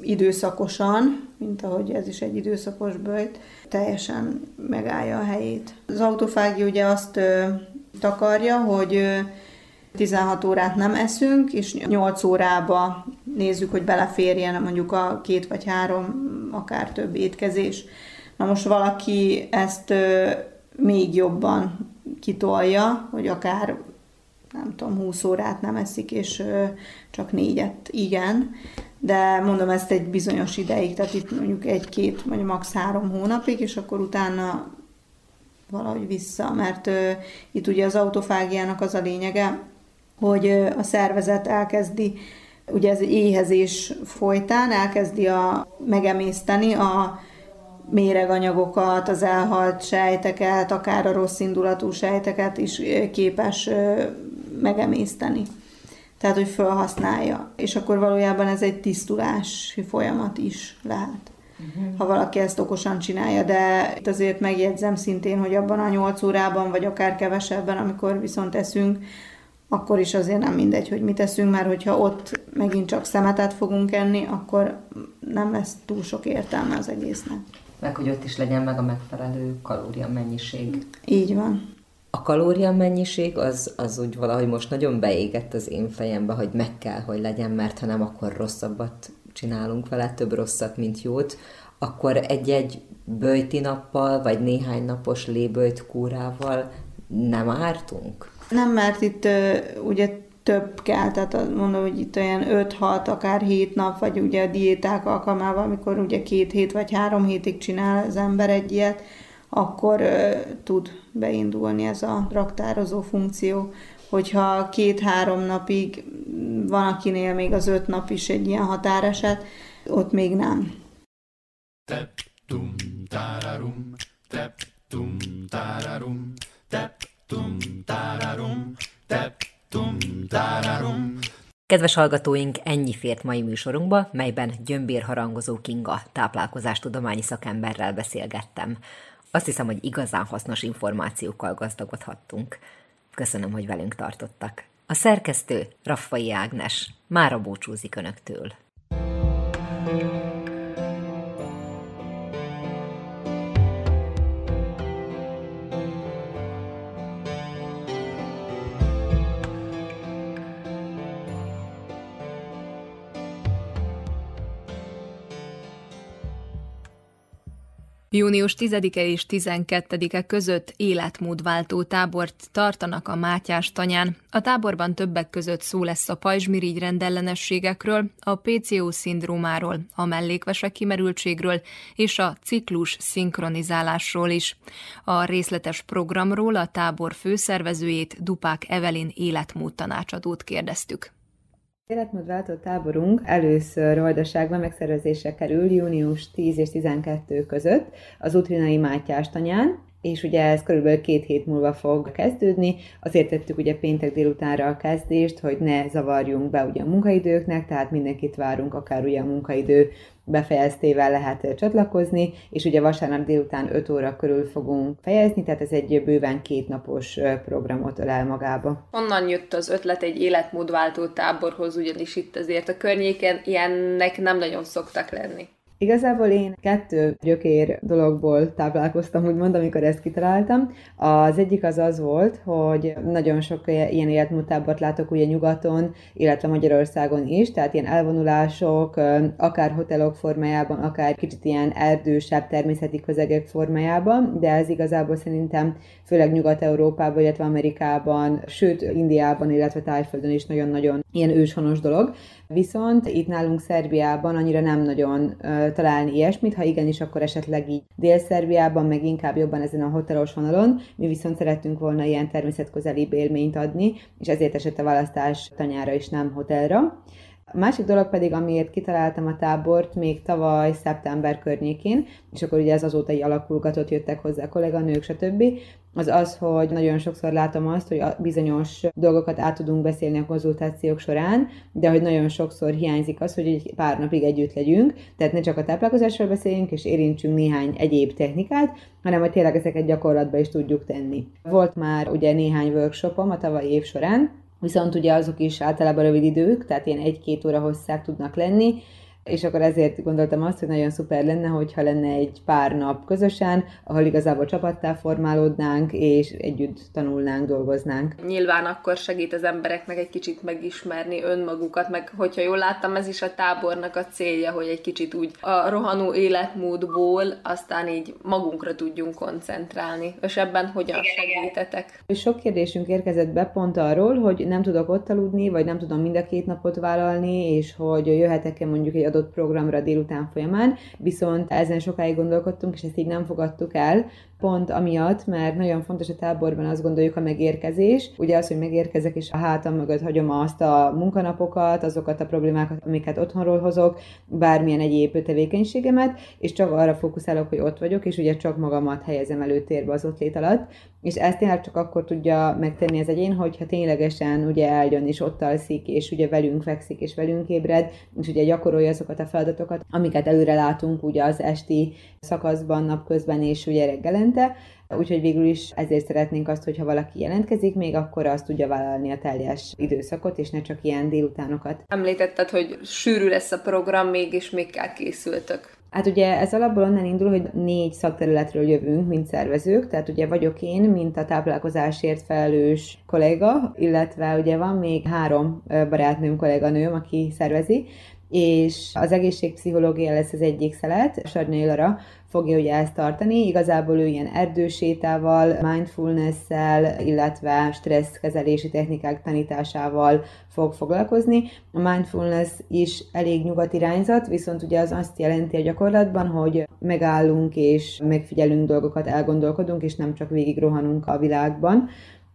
időszakosan, mint ahogy ez is egy időszakos bőjt, teljesen megállja a helyét. Az autofágia ugye azt takarja, hogy ö, 16 órát nem eszünk, és 8 órába nézzük, hogy beleférjen mondjuk a két vagy három, akár több étkezés. Na most valaki ezt ö, még jobban kitolja, hogy akár nem tudom, 20 órát nem eszik, és ö, csak négyet igen, de mondom ezt egy bizonyos ideig, tehát itt mondjuk egy-két, vagy max. három hónapig, és akkor utána valahogy vissza, mert ö, itt ugye az autofágiának az a lényege, hogy ö, a szervezet elkezdi, ugye ez éhezés folytán elkezdi a, megemészteni a méreganyagokat, az elhalt sejteket, akár a rossz indulatú sejteket is képes megemészteni tehát hogy felhasználja. És akkor valójában ez egy tisztulási folyamat is lehet. Uh-huh. Ha valaki ezt okosan csinálja, de itt azért megjegyzem szintén, hogy abban a 8 órában, vagy akár kevesebben, amikor viszont eszünk, akkor is azért nem mindegy, hogy mit eszünk, mert hogyha ott megint csak szemetet fogunk enni, akkor nem lesz túl sok értelme az egésznek. Meg, hogy ott is legyen meg a megfelelő kalória mennyiség. Így van. A kalória mennyiség az, az úgy valahogy most nagyon beégett az én fejembe, hogy meg kell, hogy legyen, mert ha nem, akkor rosszabbat csinálunk vele, több rosszat, mint jót, akkor egy-egy bőjti nappal, vagy néhány napos lébőjt kúrával nem ártunk? Nem, mert itt ugye több kell, tehát mondom, hogy itt olyan 5-6, akár 7 nap, vagy ugye a diéták alkalmával, amikor ugye két hét vagy három hétig csinál az ember egy ilyet, akkor ö, tud beindulni ez a raktározó funkció. Hogyha két-három napig van, akinél még az öt nap is egy ilyen határeset, ott még nem. Tep, tum, tararum, tep, tum, tararum, tep, Kedves hallgatóink, ennyi fért mai műsorunkba, melyben gyömbérharangozó Kinga táplálkozástudományi szakemberrel beszélgettem. Azt hiszem, hogy igazán hasznos információkkal gazdagodhattunk. Köszönöm, hogy velünk tartottak. A szerkesztő Raffai Ágnes mára búcsúzik Önöktől. thank you Június 10-e és 12-e között életmódváltó tábort tartanak a Mátyás tanyán. A táborban többek között szó lesz a pajzsmirigy rendellenességekről, a PCO szindrómáról, a mellékvesek kimerültségről és a ciklus szinkronizálásról is. A részletes programról a tábor főszervezőjét Dupák Evelin életmód tanácsadót kérdeztük. Életmódváltó táborunk először Vajdaságban megszervezésre kerül június 10 és 12 között az Utrinai Mátyás tanyán, és ugye ez körülbelül két hét múlva fog kezdődni. Azért tettük ugye péntek délutánra a kezdést, hogy ne zavarjunk be ugye a munkaidőknek, tehát mindenkit várunk, akár ugye a munkaidő befejeztével lehet csatlakozni, és ugye vasárnap délután 5 óra körül fogunk fejezni, tehát ez egy bőven kétnapos programot ölel magába. Honnan jött az ötlet egy életmódváltó táborhoz, ugyanis itt azért a környéken ilyennek nem nagyon szoktak lenni? Igazából én kettő gyökér dologból táplálkoztam, úgymond, amikor ezt kitaláltam. Az egyik az az volt, hogy nagyon sok ilyen életmódtábort látok ugye nyugaton, illetve Magyarországon is, tehát ilyen elvonulások, akár hotelok formájában, akár kicsit ilyen erdősebb természeti közegek formájában, de ez igazából szerintem főleg Nyugat-Európában, illetve Amerikában, sőt Indiában, illetve Tájföldön is nagyon-nagyon ilyen őshonos dolog. Viszont itt nálunk Szerbiában annyira nem nagyon uh, találni ilyesmit, ha igenis, akkor esetleg így Dél-Szerbiában, meg inkább jobban ezen a hotelos vonalon, mi viszont szerettünk volna ilyen természetközeli élményt adni, és ezért esett a választás tanyára és nem hotelra. A másik dolog pedig, amiért kitaláltam a tábort még tavaly szeptember környékén, és akkor ugye ez azóta így alakulgatott, jöttek hozzá kolléganők, stb., az az, hogy nagyon sokszor látom azt, hogy bizonyos dolgokat át tudunk beszélni a konzultációk során, de hogy nagyon sokszor hiányzik az, hogy egy pár napig együtt legyünk, tehát ne csak a táplálkozásról beszéljünk, és érintsünk néhány egyéb technikát, hanem hogy tényleg ezeket gyakorlatba is tudjuk tenni. Volt már ugye néhány workshopom a tavalyi év során, viszont ugye azok is általában rövid idők, tehát ilyen egy-két óra hosszák tudnak lenni, és akkor ezért gondoltam azt, hogy nagyon szuper lenne, hogyha lenne egy pár nap közösen, ahol igazából csapattá formálódnánk, és együtt tanulnánk, dolgoznánk. Nyilván akkor segít az embereknek egy kicsit megismerni önmagukat, meg hogyha jól láttam, ez is a tábornak a célja, hogy egy kicsit úgy a rohanó életmódból aztán így magunkra tudjunk koncentrálni. És ebben hogyan segítetek? Sok kérdésünk érkezett be pont arról, hogy nem tudok ott aludni, vagy nem tudom mind a két napot vállalni, és hogy jöhetek-e mondjuk egy adott programra délután folyamán, viszont ezen sokáig gondolkodtunk, és ezt így nem fogadtuk el, pont amiatt, mert nagyon fontos a táborban azt gondoljuk a megérkezés, ugye az, hogy megérkezek és a hátam mögött hagyom azt a munkanapokat, azokat a problémákat, amiket otthonról hozok, bármilyen egyéb tevékenységemet, és csak arra fókuszálok, hogy ott vagyok, és ugye csak magamat helyezem előtérbe az ott lét alatt, és ezt tényleg csak akkor tudja megtenni az egyén, hogyha ténylegesen ugye eljön és ott alszik, és ugye velünk fekszik, és velünk ébred, és ugye gyakorolja azokat a feladatokat, amiket előre látunk ugye az esti szakaszban, napközben és ugye reggelente, Úgyhogy végül is ezért szeretnénk azt, hogyha valaki jelentkezik, még akkor azt tudja vállalni a teljes időszakot, és ne csak ilyen délutánokat. Említetted, hogy sűrű lesz a program, mégis még kell készültök. Hát ugye ez alapból onnan indul, hogy négy szakterületről jövünk, mint szervezők, tehát ugye vagyok én, mint a táplálkozásért felelős kolléga, illetve ugye van még három barátnőm, kolléganőm, aki szervezi, és az egészségpszichológia lesz az egyik szelet, Sarnyai Lara fogja ugye ezt tartani. Igazából ő ilyen erdősétával, mindfulness-szel, illetve stresszkezelési technikák tanításával fog foglalkozni. A mindfulness is elég nyugat irányzat, viszont ugye az azt jelenti a gyakorlatban, hogy megállunk és megfigyelünk dolgokat, elgondolkodunk, és nem csak végig rohanunk a világban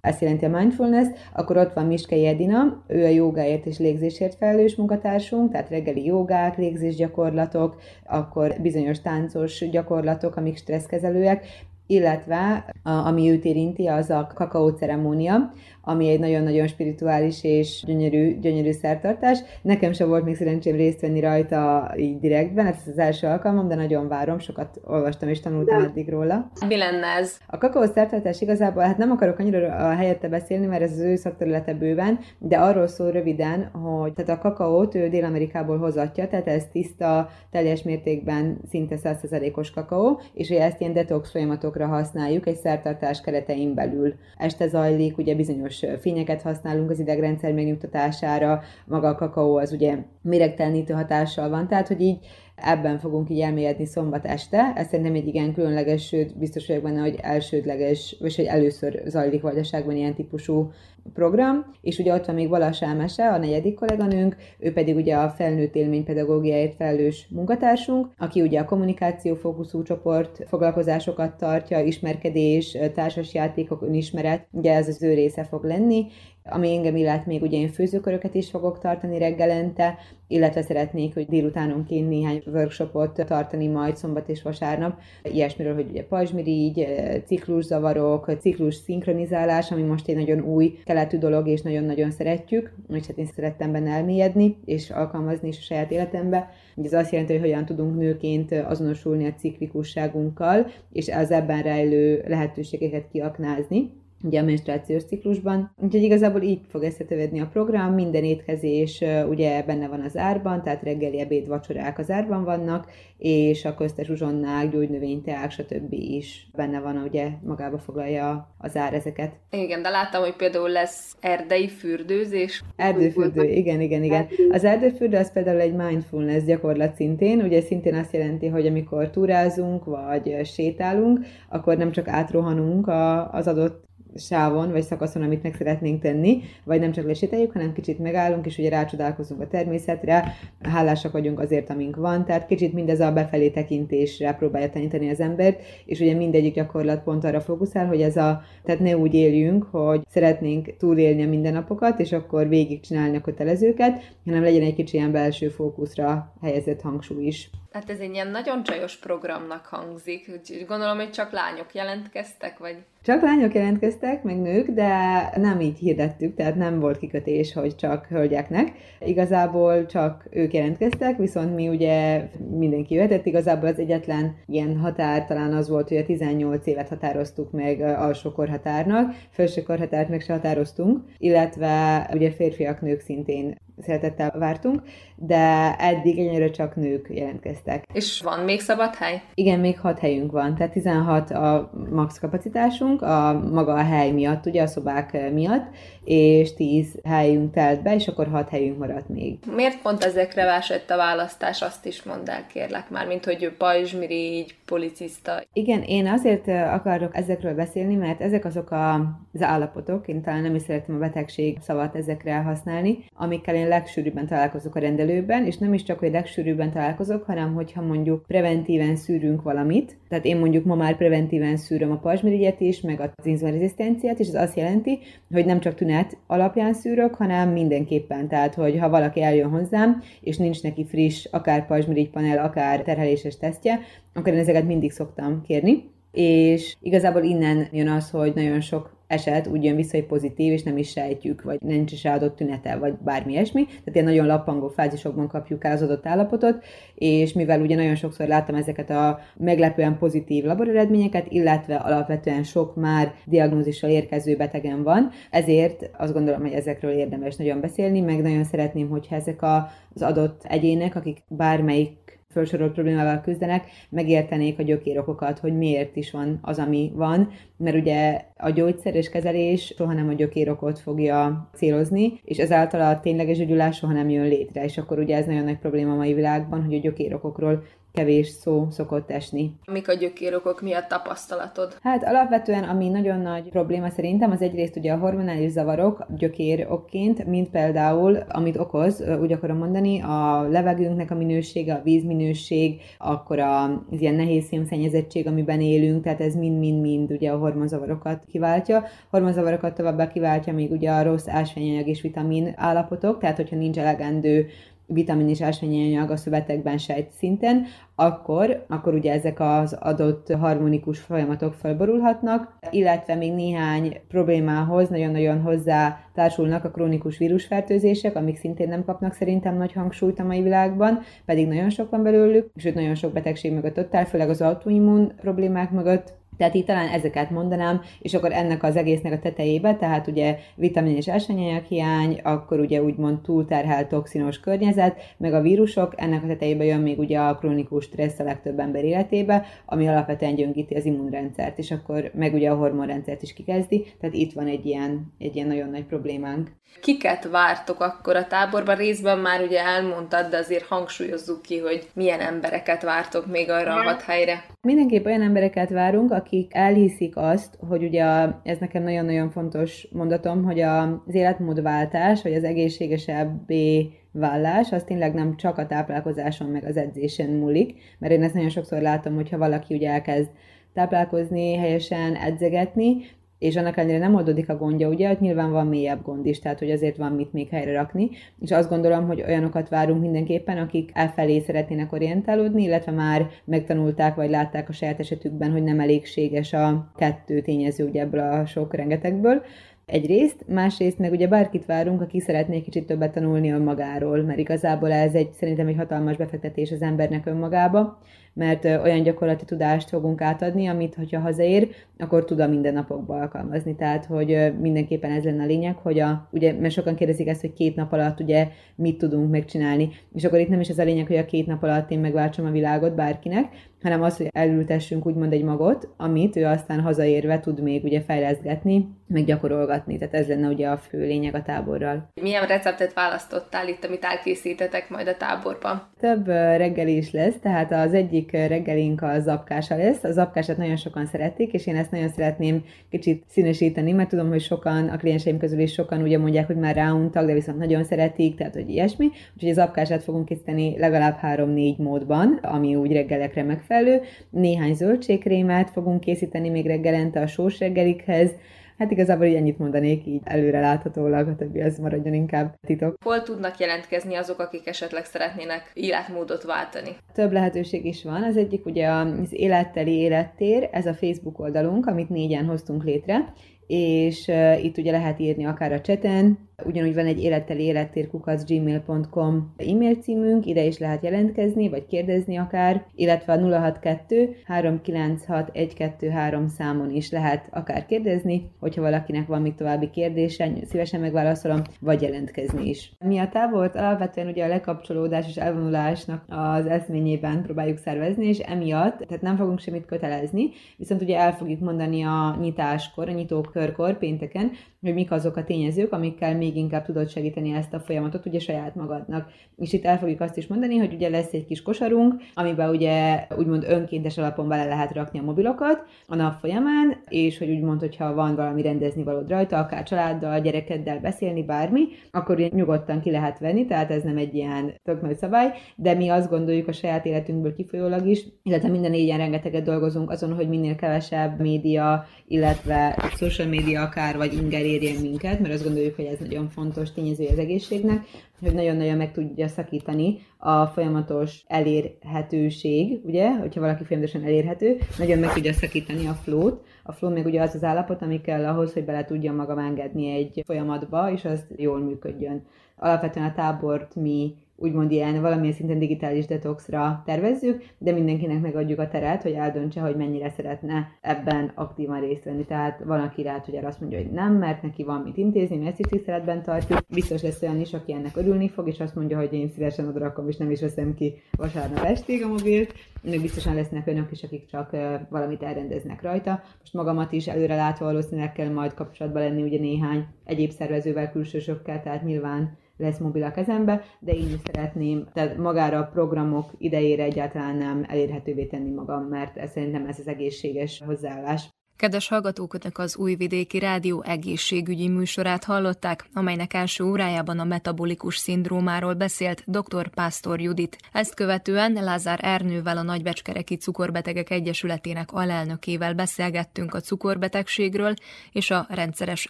ezt jelenti a mindfulness, akkor ott van Miskei Edina, ő a jogáért és légzésért felelős munkatársunk, tehát reggeli jogák, légzésgyakorlatok, akkor bizonyos táncos gyakorlatok, amik stresszkezelőek, illetve a, ami őt érinti, az a kakaó ceremónia, ami egy nagyon-nagyon spirituális és gyönyörű, gyönyörű szertartás. Nekem sem volt még szerencsém részt venni rajta így direktben, ez az első alkalmam, de nagyon várom, sokat olvastam és tanultam de. eddig róla. Mi lenne ez? A kakaó szertartás igazából, hát nem akarok annyira a helyette beszélni, mert ez az ő szakterülete bőven, de arról szól röviden, hogy tehát a kakaót ő Dél-Amerikából hozatja, tehát ez tiszta, teljes mértékben szinte 100%-os kakaó, és ezt ilyen detox folyamatokra használjuk egy szertartás keretein belül. Este zajlik, ugye bizonyos bizonyos fényeket használunk az idegrendszer megnyugtatására, maga a kakaó az ugye méregtelenítő hatással van, tehát hogy így ebben fogunk így elmélyedni szombat este. Ez szerintem egy igen különleges, sőt biztos vagyok benne, hogy elsődleges, vagy hogy először zajlik vajdaságban ilyen típusú program, és ugye ott van még Valas Ámese, a negyedik kolléganőnk, ő pedig ugye a felnőtt élménypedagógiáért felelős munkatársunk, aki ugye a kommunikáció fókuszú csoport foglalkozásokat tartja, ismerkedés, társasjátékok, önismeret, ugye ez az ő része fog lenni, ami engem illet még ugye én főzőköröket is fogok tartani reggelente, illetve szeretnék, hogy délutánonként néhány workshopot tartani majd szombat és vasárnap, ilyesmiről, hogy ugye pajzsmirigy, cikluszavarok, ciklus szinkronizálás, ami most egy nagyon új keletű dolog, és nagyon-nagyon szeretjük, és hát én szerettem benne elmélyedni, és alkalmazni is a saját életembe. Ez azt jelenti, hogy hogyan tudunk nőként azonosulni a ciklikusságunkkal, és az ebben rejlő lehetőségeket kiaknázni ugye a menstruációs ciklusban. Úgyhogy igazából így fog összetövedni a program, minden étkezés ugye benne van az árban, tehát reggeli, ebéd, vacsorák az árban vannak, és a köztes uzsonnák, gyógynövényteák, stb. is benne van, ugye magába foglalja az ár ezeket. Igen, de láttam, hogy például lesz erdei fürdőzés. Erdőfürdő, igen, igen, igen. Az erdőfürdő az például egy mindfulness gyakorlat szintén, ugye szintén azt jelenti, hogy amikor túrázunk, vagy sétálunk, akkor nem csak átrohanunk az adott sávon, vagy szakaszon, amit meg szeretnénk tenni, vagy nem csak lesételjük, hanem kicsit megállunk, és ugye rácsodálkozunk a természetre, hálásak vagyunk azért, amink van, tehát kicsit mindez a befelé tekintésre próbálja tanítani az embert, és ugye mindegyik gyakorlat pont arra fókuszál, hogy ez a, tehát ne úgy éljünk, hogy szeretnénk túlélni a mindennapokat, és akkor végigcsinálni a kötelezőket, hanem legyen egy kicsi ilyen belső fókuszra helyezett hangsúly is. Hát ez egy ilyen nagyon csajos programnak hangzik, úgyhogy gondolom, hogy csak lányok jelentkeztek, vagy? Csak lányok jelentkeztek, meg nők, de nem így hirdettük, tehát nem volt kikötés, hogy csak hölgyeknek. Igazából csak ők jelentkeztek, viszont mi ugye mindenki jöhetett. Igazából az egyetlen ilyen határ talán az volt, hogy a 18 évet határoztuk meg alsó korhatárnak, felső korhatárt meg se határoztunk, illetve ugye férfiak, nők szintén szeretettel vártunk, de eddig ennyire csak nők jelentkeztek. És van még szabad hely? Igen, még hat helyünk van, tehát 16 a max kapacitásunk, a maga a hely miatt, ugye a szobák miatt, és 10 helyünk telt be, és akkor 6 helyünk maradt még. Miért pont ezekre vásett a választás, azt is mondd el, kérlek már, mint hogy pajzsmirigy, policista. Igen, én azért akarok ezekről beszélni, mert ezek azok a, az állapotok, én talán nem is szeretem a betegség szavat ezekre használni, amikkel én legsűrűbben találkozok a rendelőben, és nem is csak, hogy legsűrűbben találkozok, hanem hogyha mondjuk preventíven szűrünk valamit, tehát én mondjuk ma már preventíven szűröm a pajzsmirigyet is, meg az inzulinrezisztenciát, és ez azt jelenti, hogy nem csak tünet alapján szűrök, hanem mindenképpen. Tehát, hogy ha valaki eljön hozzám, és nincs neki friss, akár pajzsmirigy panel, akár terheléses tesztje, akkor én ezeket mindig szoktam kérni. És igazából innen jön az, hogy nagyon sok eset úgy jön vissza, hogy pozitív, és nem is sejtjük, vagy nincs is adott tünete, vagy bármi ilyesmi. Tehát ilyen nagyon lappangó fázisokban kapjuk el az adott állapotot, és mivel ugye nagyon sokszor láttam ezeket a meglepően pozitív laboreredményeket, illetve alapvetően sok már diagnózissal érkező betegen van, ezért azt gondolom, hogy ezekről érdemes nagyon beszélni, meg nagyon szeretném, hogyha ezek az adott egyének, akik bármelyik felsorolt problémával küzdenek, megértenék a gyökérokokat, hogy miért is van az, ami van, mert ugye a gyógyszer és kezelés soha nem a gyökérokot fogja célozni, és ezáltal a tényleges gyógyulás soha nem jön létre, és akkor ugye ez nagyon nagy probléma a mai világban, hogy a gyökérokokról kevés szó szokott esni. Mik a gyökérokok, mi a tapasztalatod? Hát alapvetően, ami nagyon nagy probléma szerintem, az egyrészt ugye a hormonális zavarok gyökérokként, mint például, amit okoz, úgy akarom mondani, a levegőnknek a minősége, a vízminőség, akkor az ilyen nehéz szénszennyezettség, amiben élünk, tehát ez mind-mind-mind ugye a hormonzavarokat kiváltja. Hormonzavarokat továbbá kiváltja még ugye a rossz ásványanyag és vitamin állapotok, tehát hogyha nincs elegendő vitamin és ásványi a szövetekben sejt szinten, akkor, akkor ugye ezek az adott harmonikus folyamatok felborulhatnak, illetve még néhány problémához nagyon-nagyon hozzá társulnak a krónikus vírusfertőzések, amik szintén nem kapnak szerintem nagy hangsúlyt a mai világban, pedig nagyon sok van belőlük, sőt nagyon sok betegség mögött ott áll, főleg az autoimmun problémák mögött, tehát itt talán ezeket mondanám, és akkor ennek az egésznek a tetejébe, tehát ugye vitamin és ásványanyag hiány, akkor ugye úgymond túlterhelt toxinos környezet, meg a vírusok, ennek a tetejébe jön még ugye a krónikus stressz a legtöbb ember életébe, ami alapvetően gyöngíti az immunrendszert, és akkor meg ugye a hormonrendszert is kikezdi, tehát itt van egy ilyen, egy ilyen nagyon nagy problémánk. Kiket vártok akkor a táborban? Részben már ugye elmondtad, de azért hangsúlyozzuk ki, hogy milyen embereket vártok még arra a hat helyre. Mindenképp olyan embereket várunk, akik elhiszik azt, hogy ugye a, ez nekem nagyon-nagyon fontos mondatom, hogy az életmódváltás, vagy az egészségesebbé vállás, az tényleg nem csak a táplálkozáson meg az edzésen múlik, mert én ezt nagyon sokszor látom, hogyha valaki ugye elkezd táplálkozni, helyesen edzegetni, és annak ellenére nem oldódik a gondja, ugye, hogy nyilván van mélyebb gond is, tehát hogy azért van mit még helyre rakni, és azt gondolom, hogy olyanokat várunk mindenképpen, akik elfelé szeretnének orientálódni, illetve már megtanulták, vagy látták a saját esetükben, hogy nem elégséges a kettő tényező ugye ebből a sok rengetegből, Egyrészt, másrészt meg ugye bárkit várunk, aki szeretné kicsit többet tanulni önmagáról, mert igazából ez egy szerintem egy hatalmas befektetés az embernek önmagába, mert olyan gyakorlati tudást fogunk átadni, amit, hogyha hazaér, akkor tud a mindennapokban alkalmazni. Tehát, hogy mindenképpen ez lenne a lényeg, hogy a, ugye, mert sokan kérdezik ezt, hogy két nap alatt ugye mit tudunk megcsinálni. És akkor itt nem is ez a lényeg, hogy a két nap alatt én megváltsam a világot bárkinek, hanem az, hogy elültessünk úgymond egy magot, amit ő aztán hazaérve tud még ugye fejleszgetni, meg gyakorolgatni. Tehát ez lenne ugye a fő lényeg a táborral. Milyen receptet választottál itt, amit elkészítetek majd a táborban? Több reggeli is lesz, tehát az egyik reggelink a zapkása lesz. A zapkását nagyon sokan szeretik, és én ezt nagyon szeretném kicsit színesíteni, mert tudom, hogy sokan, a klienseim közül is sokan ugye mondják, hogy már ráuntak, de viszont nagyon szeretik, tehát hogy ilyesmi. Úgyhogy az zapkását fogunk készíteni legalább 3-4 módban, ami úgy reggelekre megfelelő. Néhány zöldségkrémet fogunk készíteni még reggelente a sós reggelikhez, Hát igazából így ennyit mondanék így előre láthatólag, a többi az maradjon inkább titok. Hol tudnak jelentkezni azok, akik esetleg szeretnének életmódot váltani? Több lehetőség is van. Az egyik ugye az életteli élettér, ez a Facebook oldalunk, amit négyen hoztunk létre, és itt ugye lehet írni akár a cseten, Ugyanúgy van egy életteli élettérkukac gmail.com e-mail címünk, ide is lehet jelentkezni, vagy kérdezni akár, illetve a 062 396 123 számon is lehet akár kérdezni, hogyha valakinek van még további kérdése, szívesen megválaszolom, vagy jelentkezni is. Mi a távot alapvetően ugye a lekapcsolódás és elvonulásnak az eszményében próbáljuk szervezni, és emiatt, tehát nem fogunk semmit kötelezni, viszont ugye el fogjuk mondani a nyitáskor, a nyitókörkor pénteken, hogy mik azok a tényezők, amikkel még inkább tudod segíteni ezt a folyamatot ugye saját magadnak. És itt el fogjuk azt is mondani, hogy ugye lesz egy kis kosarunk, amiben ugye úgymond önkéntes alapon bele lehet rakni a mobilokat a nap folyamán, és hogy úgymond, hogyha van valami rendezni való rajta, akár családdal, gyerekeddel beszélni, bármi, akkor nyugodtan ki lehet venni, tehát ez nem egy ilyen tök nagy szabály, de mi azt gondoljuk a saját életünkből kifolyólag is, illetve minden négyen rengeteget dolgozunk azon, hogy minél kevesebb média, illetve social média akár, vagy inger érjen minket, mert azt gondoljuk, hogy ez nagyon fontos tényező az egészségnek, hogy nagyon-nagyon meg tudja szakítani a folyamatos elérhetőség, ugye, hogyha valaki folyamatosan elérhető, nagyon meg tudja szakítani a flót. A flow még ugye az az állapot, ami kell ahhoz, hogy bele tudja magam engedni egy folyamatba, és az jól működjön. Alapvetően a tábort mi úgymond ilyen valamilyen szinten digitális detoxra tervezzük, de mindenkinek megadjuk a teret, hogy eldöntse, hogy mennyire szeretne ebben aktívan részt venni. Tehát van, aki lehet, hogy azt mondja, hogy nem, mert neki van mit intézni, mi ezt is tiszteletben tartjuk. Biztos lesz olyan is, aki ennek örülni fog, és azt mondja, hogy én szívesen odaраkom, és nem is veszem ki vasárnap estig a mobilt. Még biztosan lesznek önök is, akik csak valamit elrendeznek rajta. Most magamat is előre látva valószínűleg kell majd kapcsolatban lenni ugye néhány egyéb szervezővel, külsősökkel, tehát nyilván lesz mobil a kezembe, de én is szeretném, tehát magára a programok idejére egyáltalán nem elérhetővé tenni magam, mert ez szerintem ez az egészséges hozzáállás. Kedves hallgatóknak az Újvidéki Rádió egészségügyi műsorát hallották, amelynek első órájában a metabolikus szindrómáról beszélt dr. Pásztor Judit. Ezt követően Lázár Ernővel a Nagybecskereki Cukorbetegek Egyesületének alelnökével beszélgettünk a cukorbetegségről és a rendszeres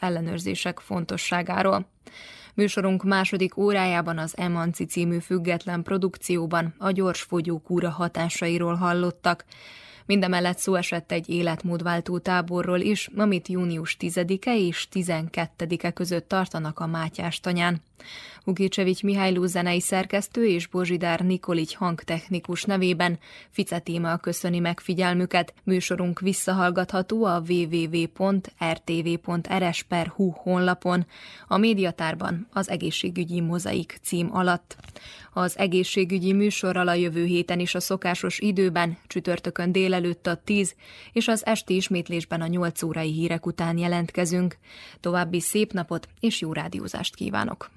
ellenőrzések fontosságáról. Műsorunk második órájában az Emanci című független produkcióban a gyors fogyókúra hatásairól hallottak. Mindemellett szó esett egy életmódváltó táborról is, amit június 10-e és 12-e között tartanak a Mátyás tanyán. Ugicsevics Mihályló zenei szerkesztő és Bozsidár Nikolics hangtechnikus nevében Fice Tíma köszöni megfigyelmüket. Műsorunk visszahallgatható a www.rtv.rs.hu honlapon, a médiatárban az egészségügyi mozaik cím alatt. Az egészségügyi műsorral a jövő héten is a szokásos időben, csütörtökön délelőtt a 10, és az esti ismétlésben a 8 órai hírek után jelentkezünk. További szép napot és jó rádiózást kívánok!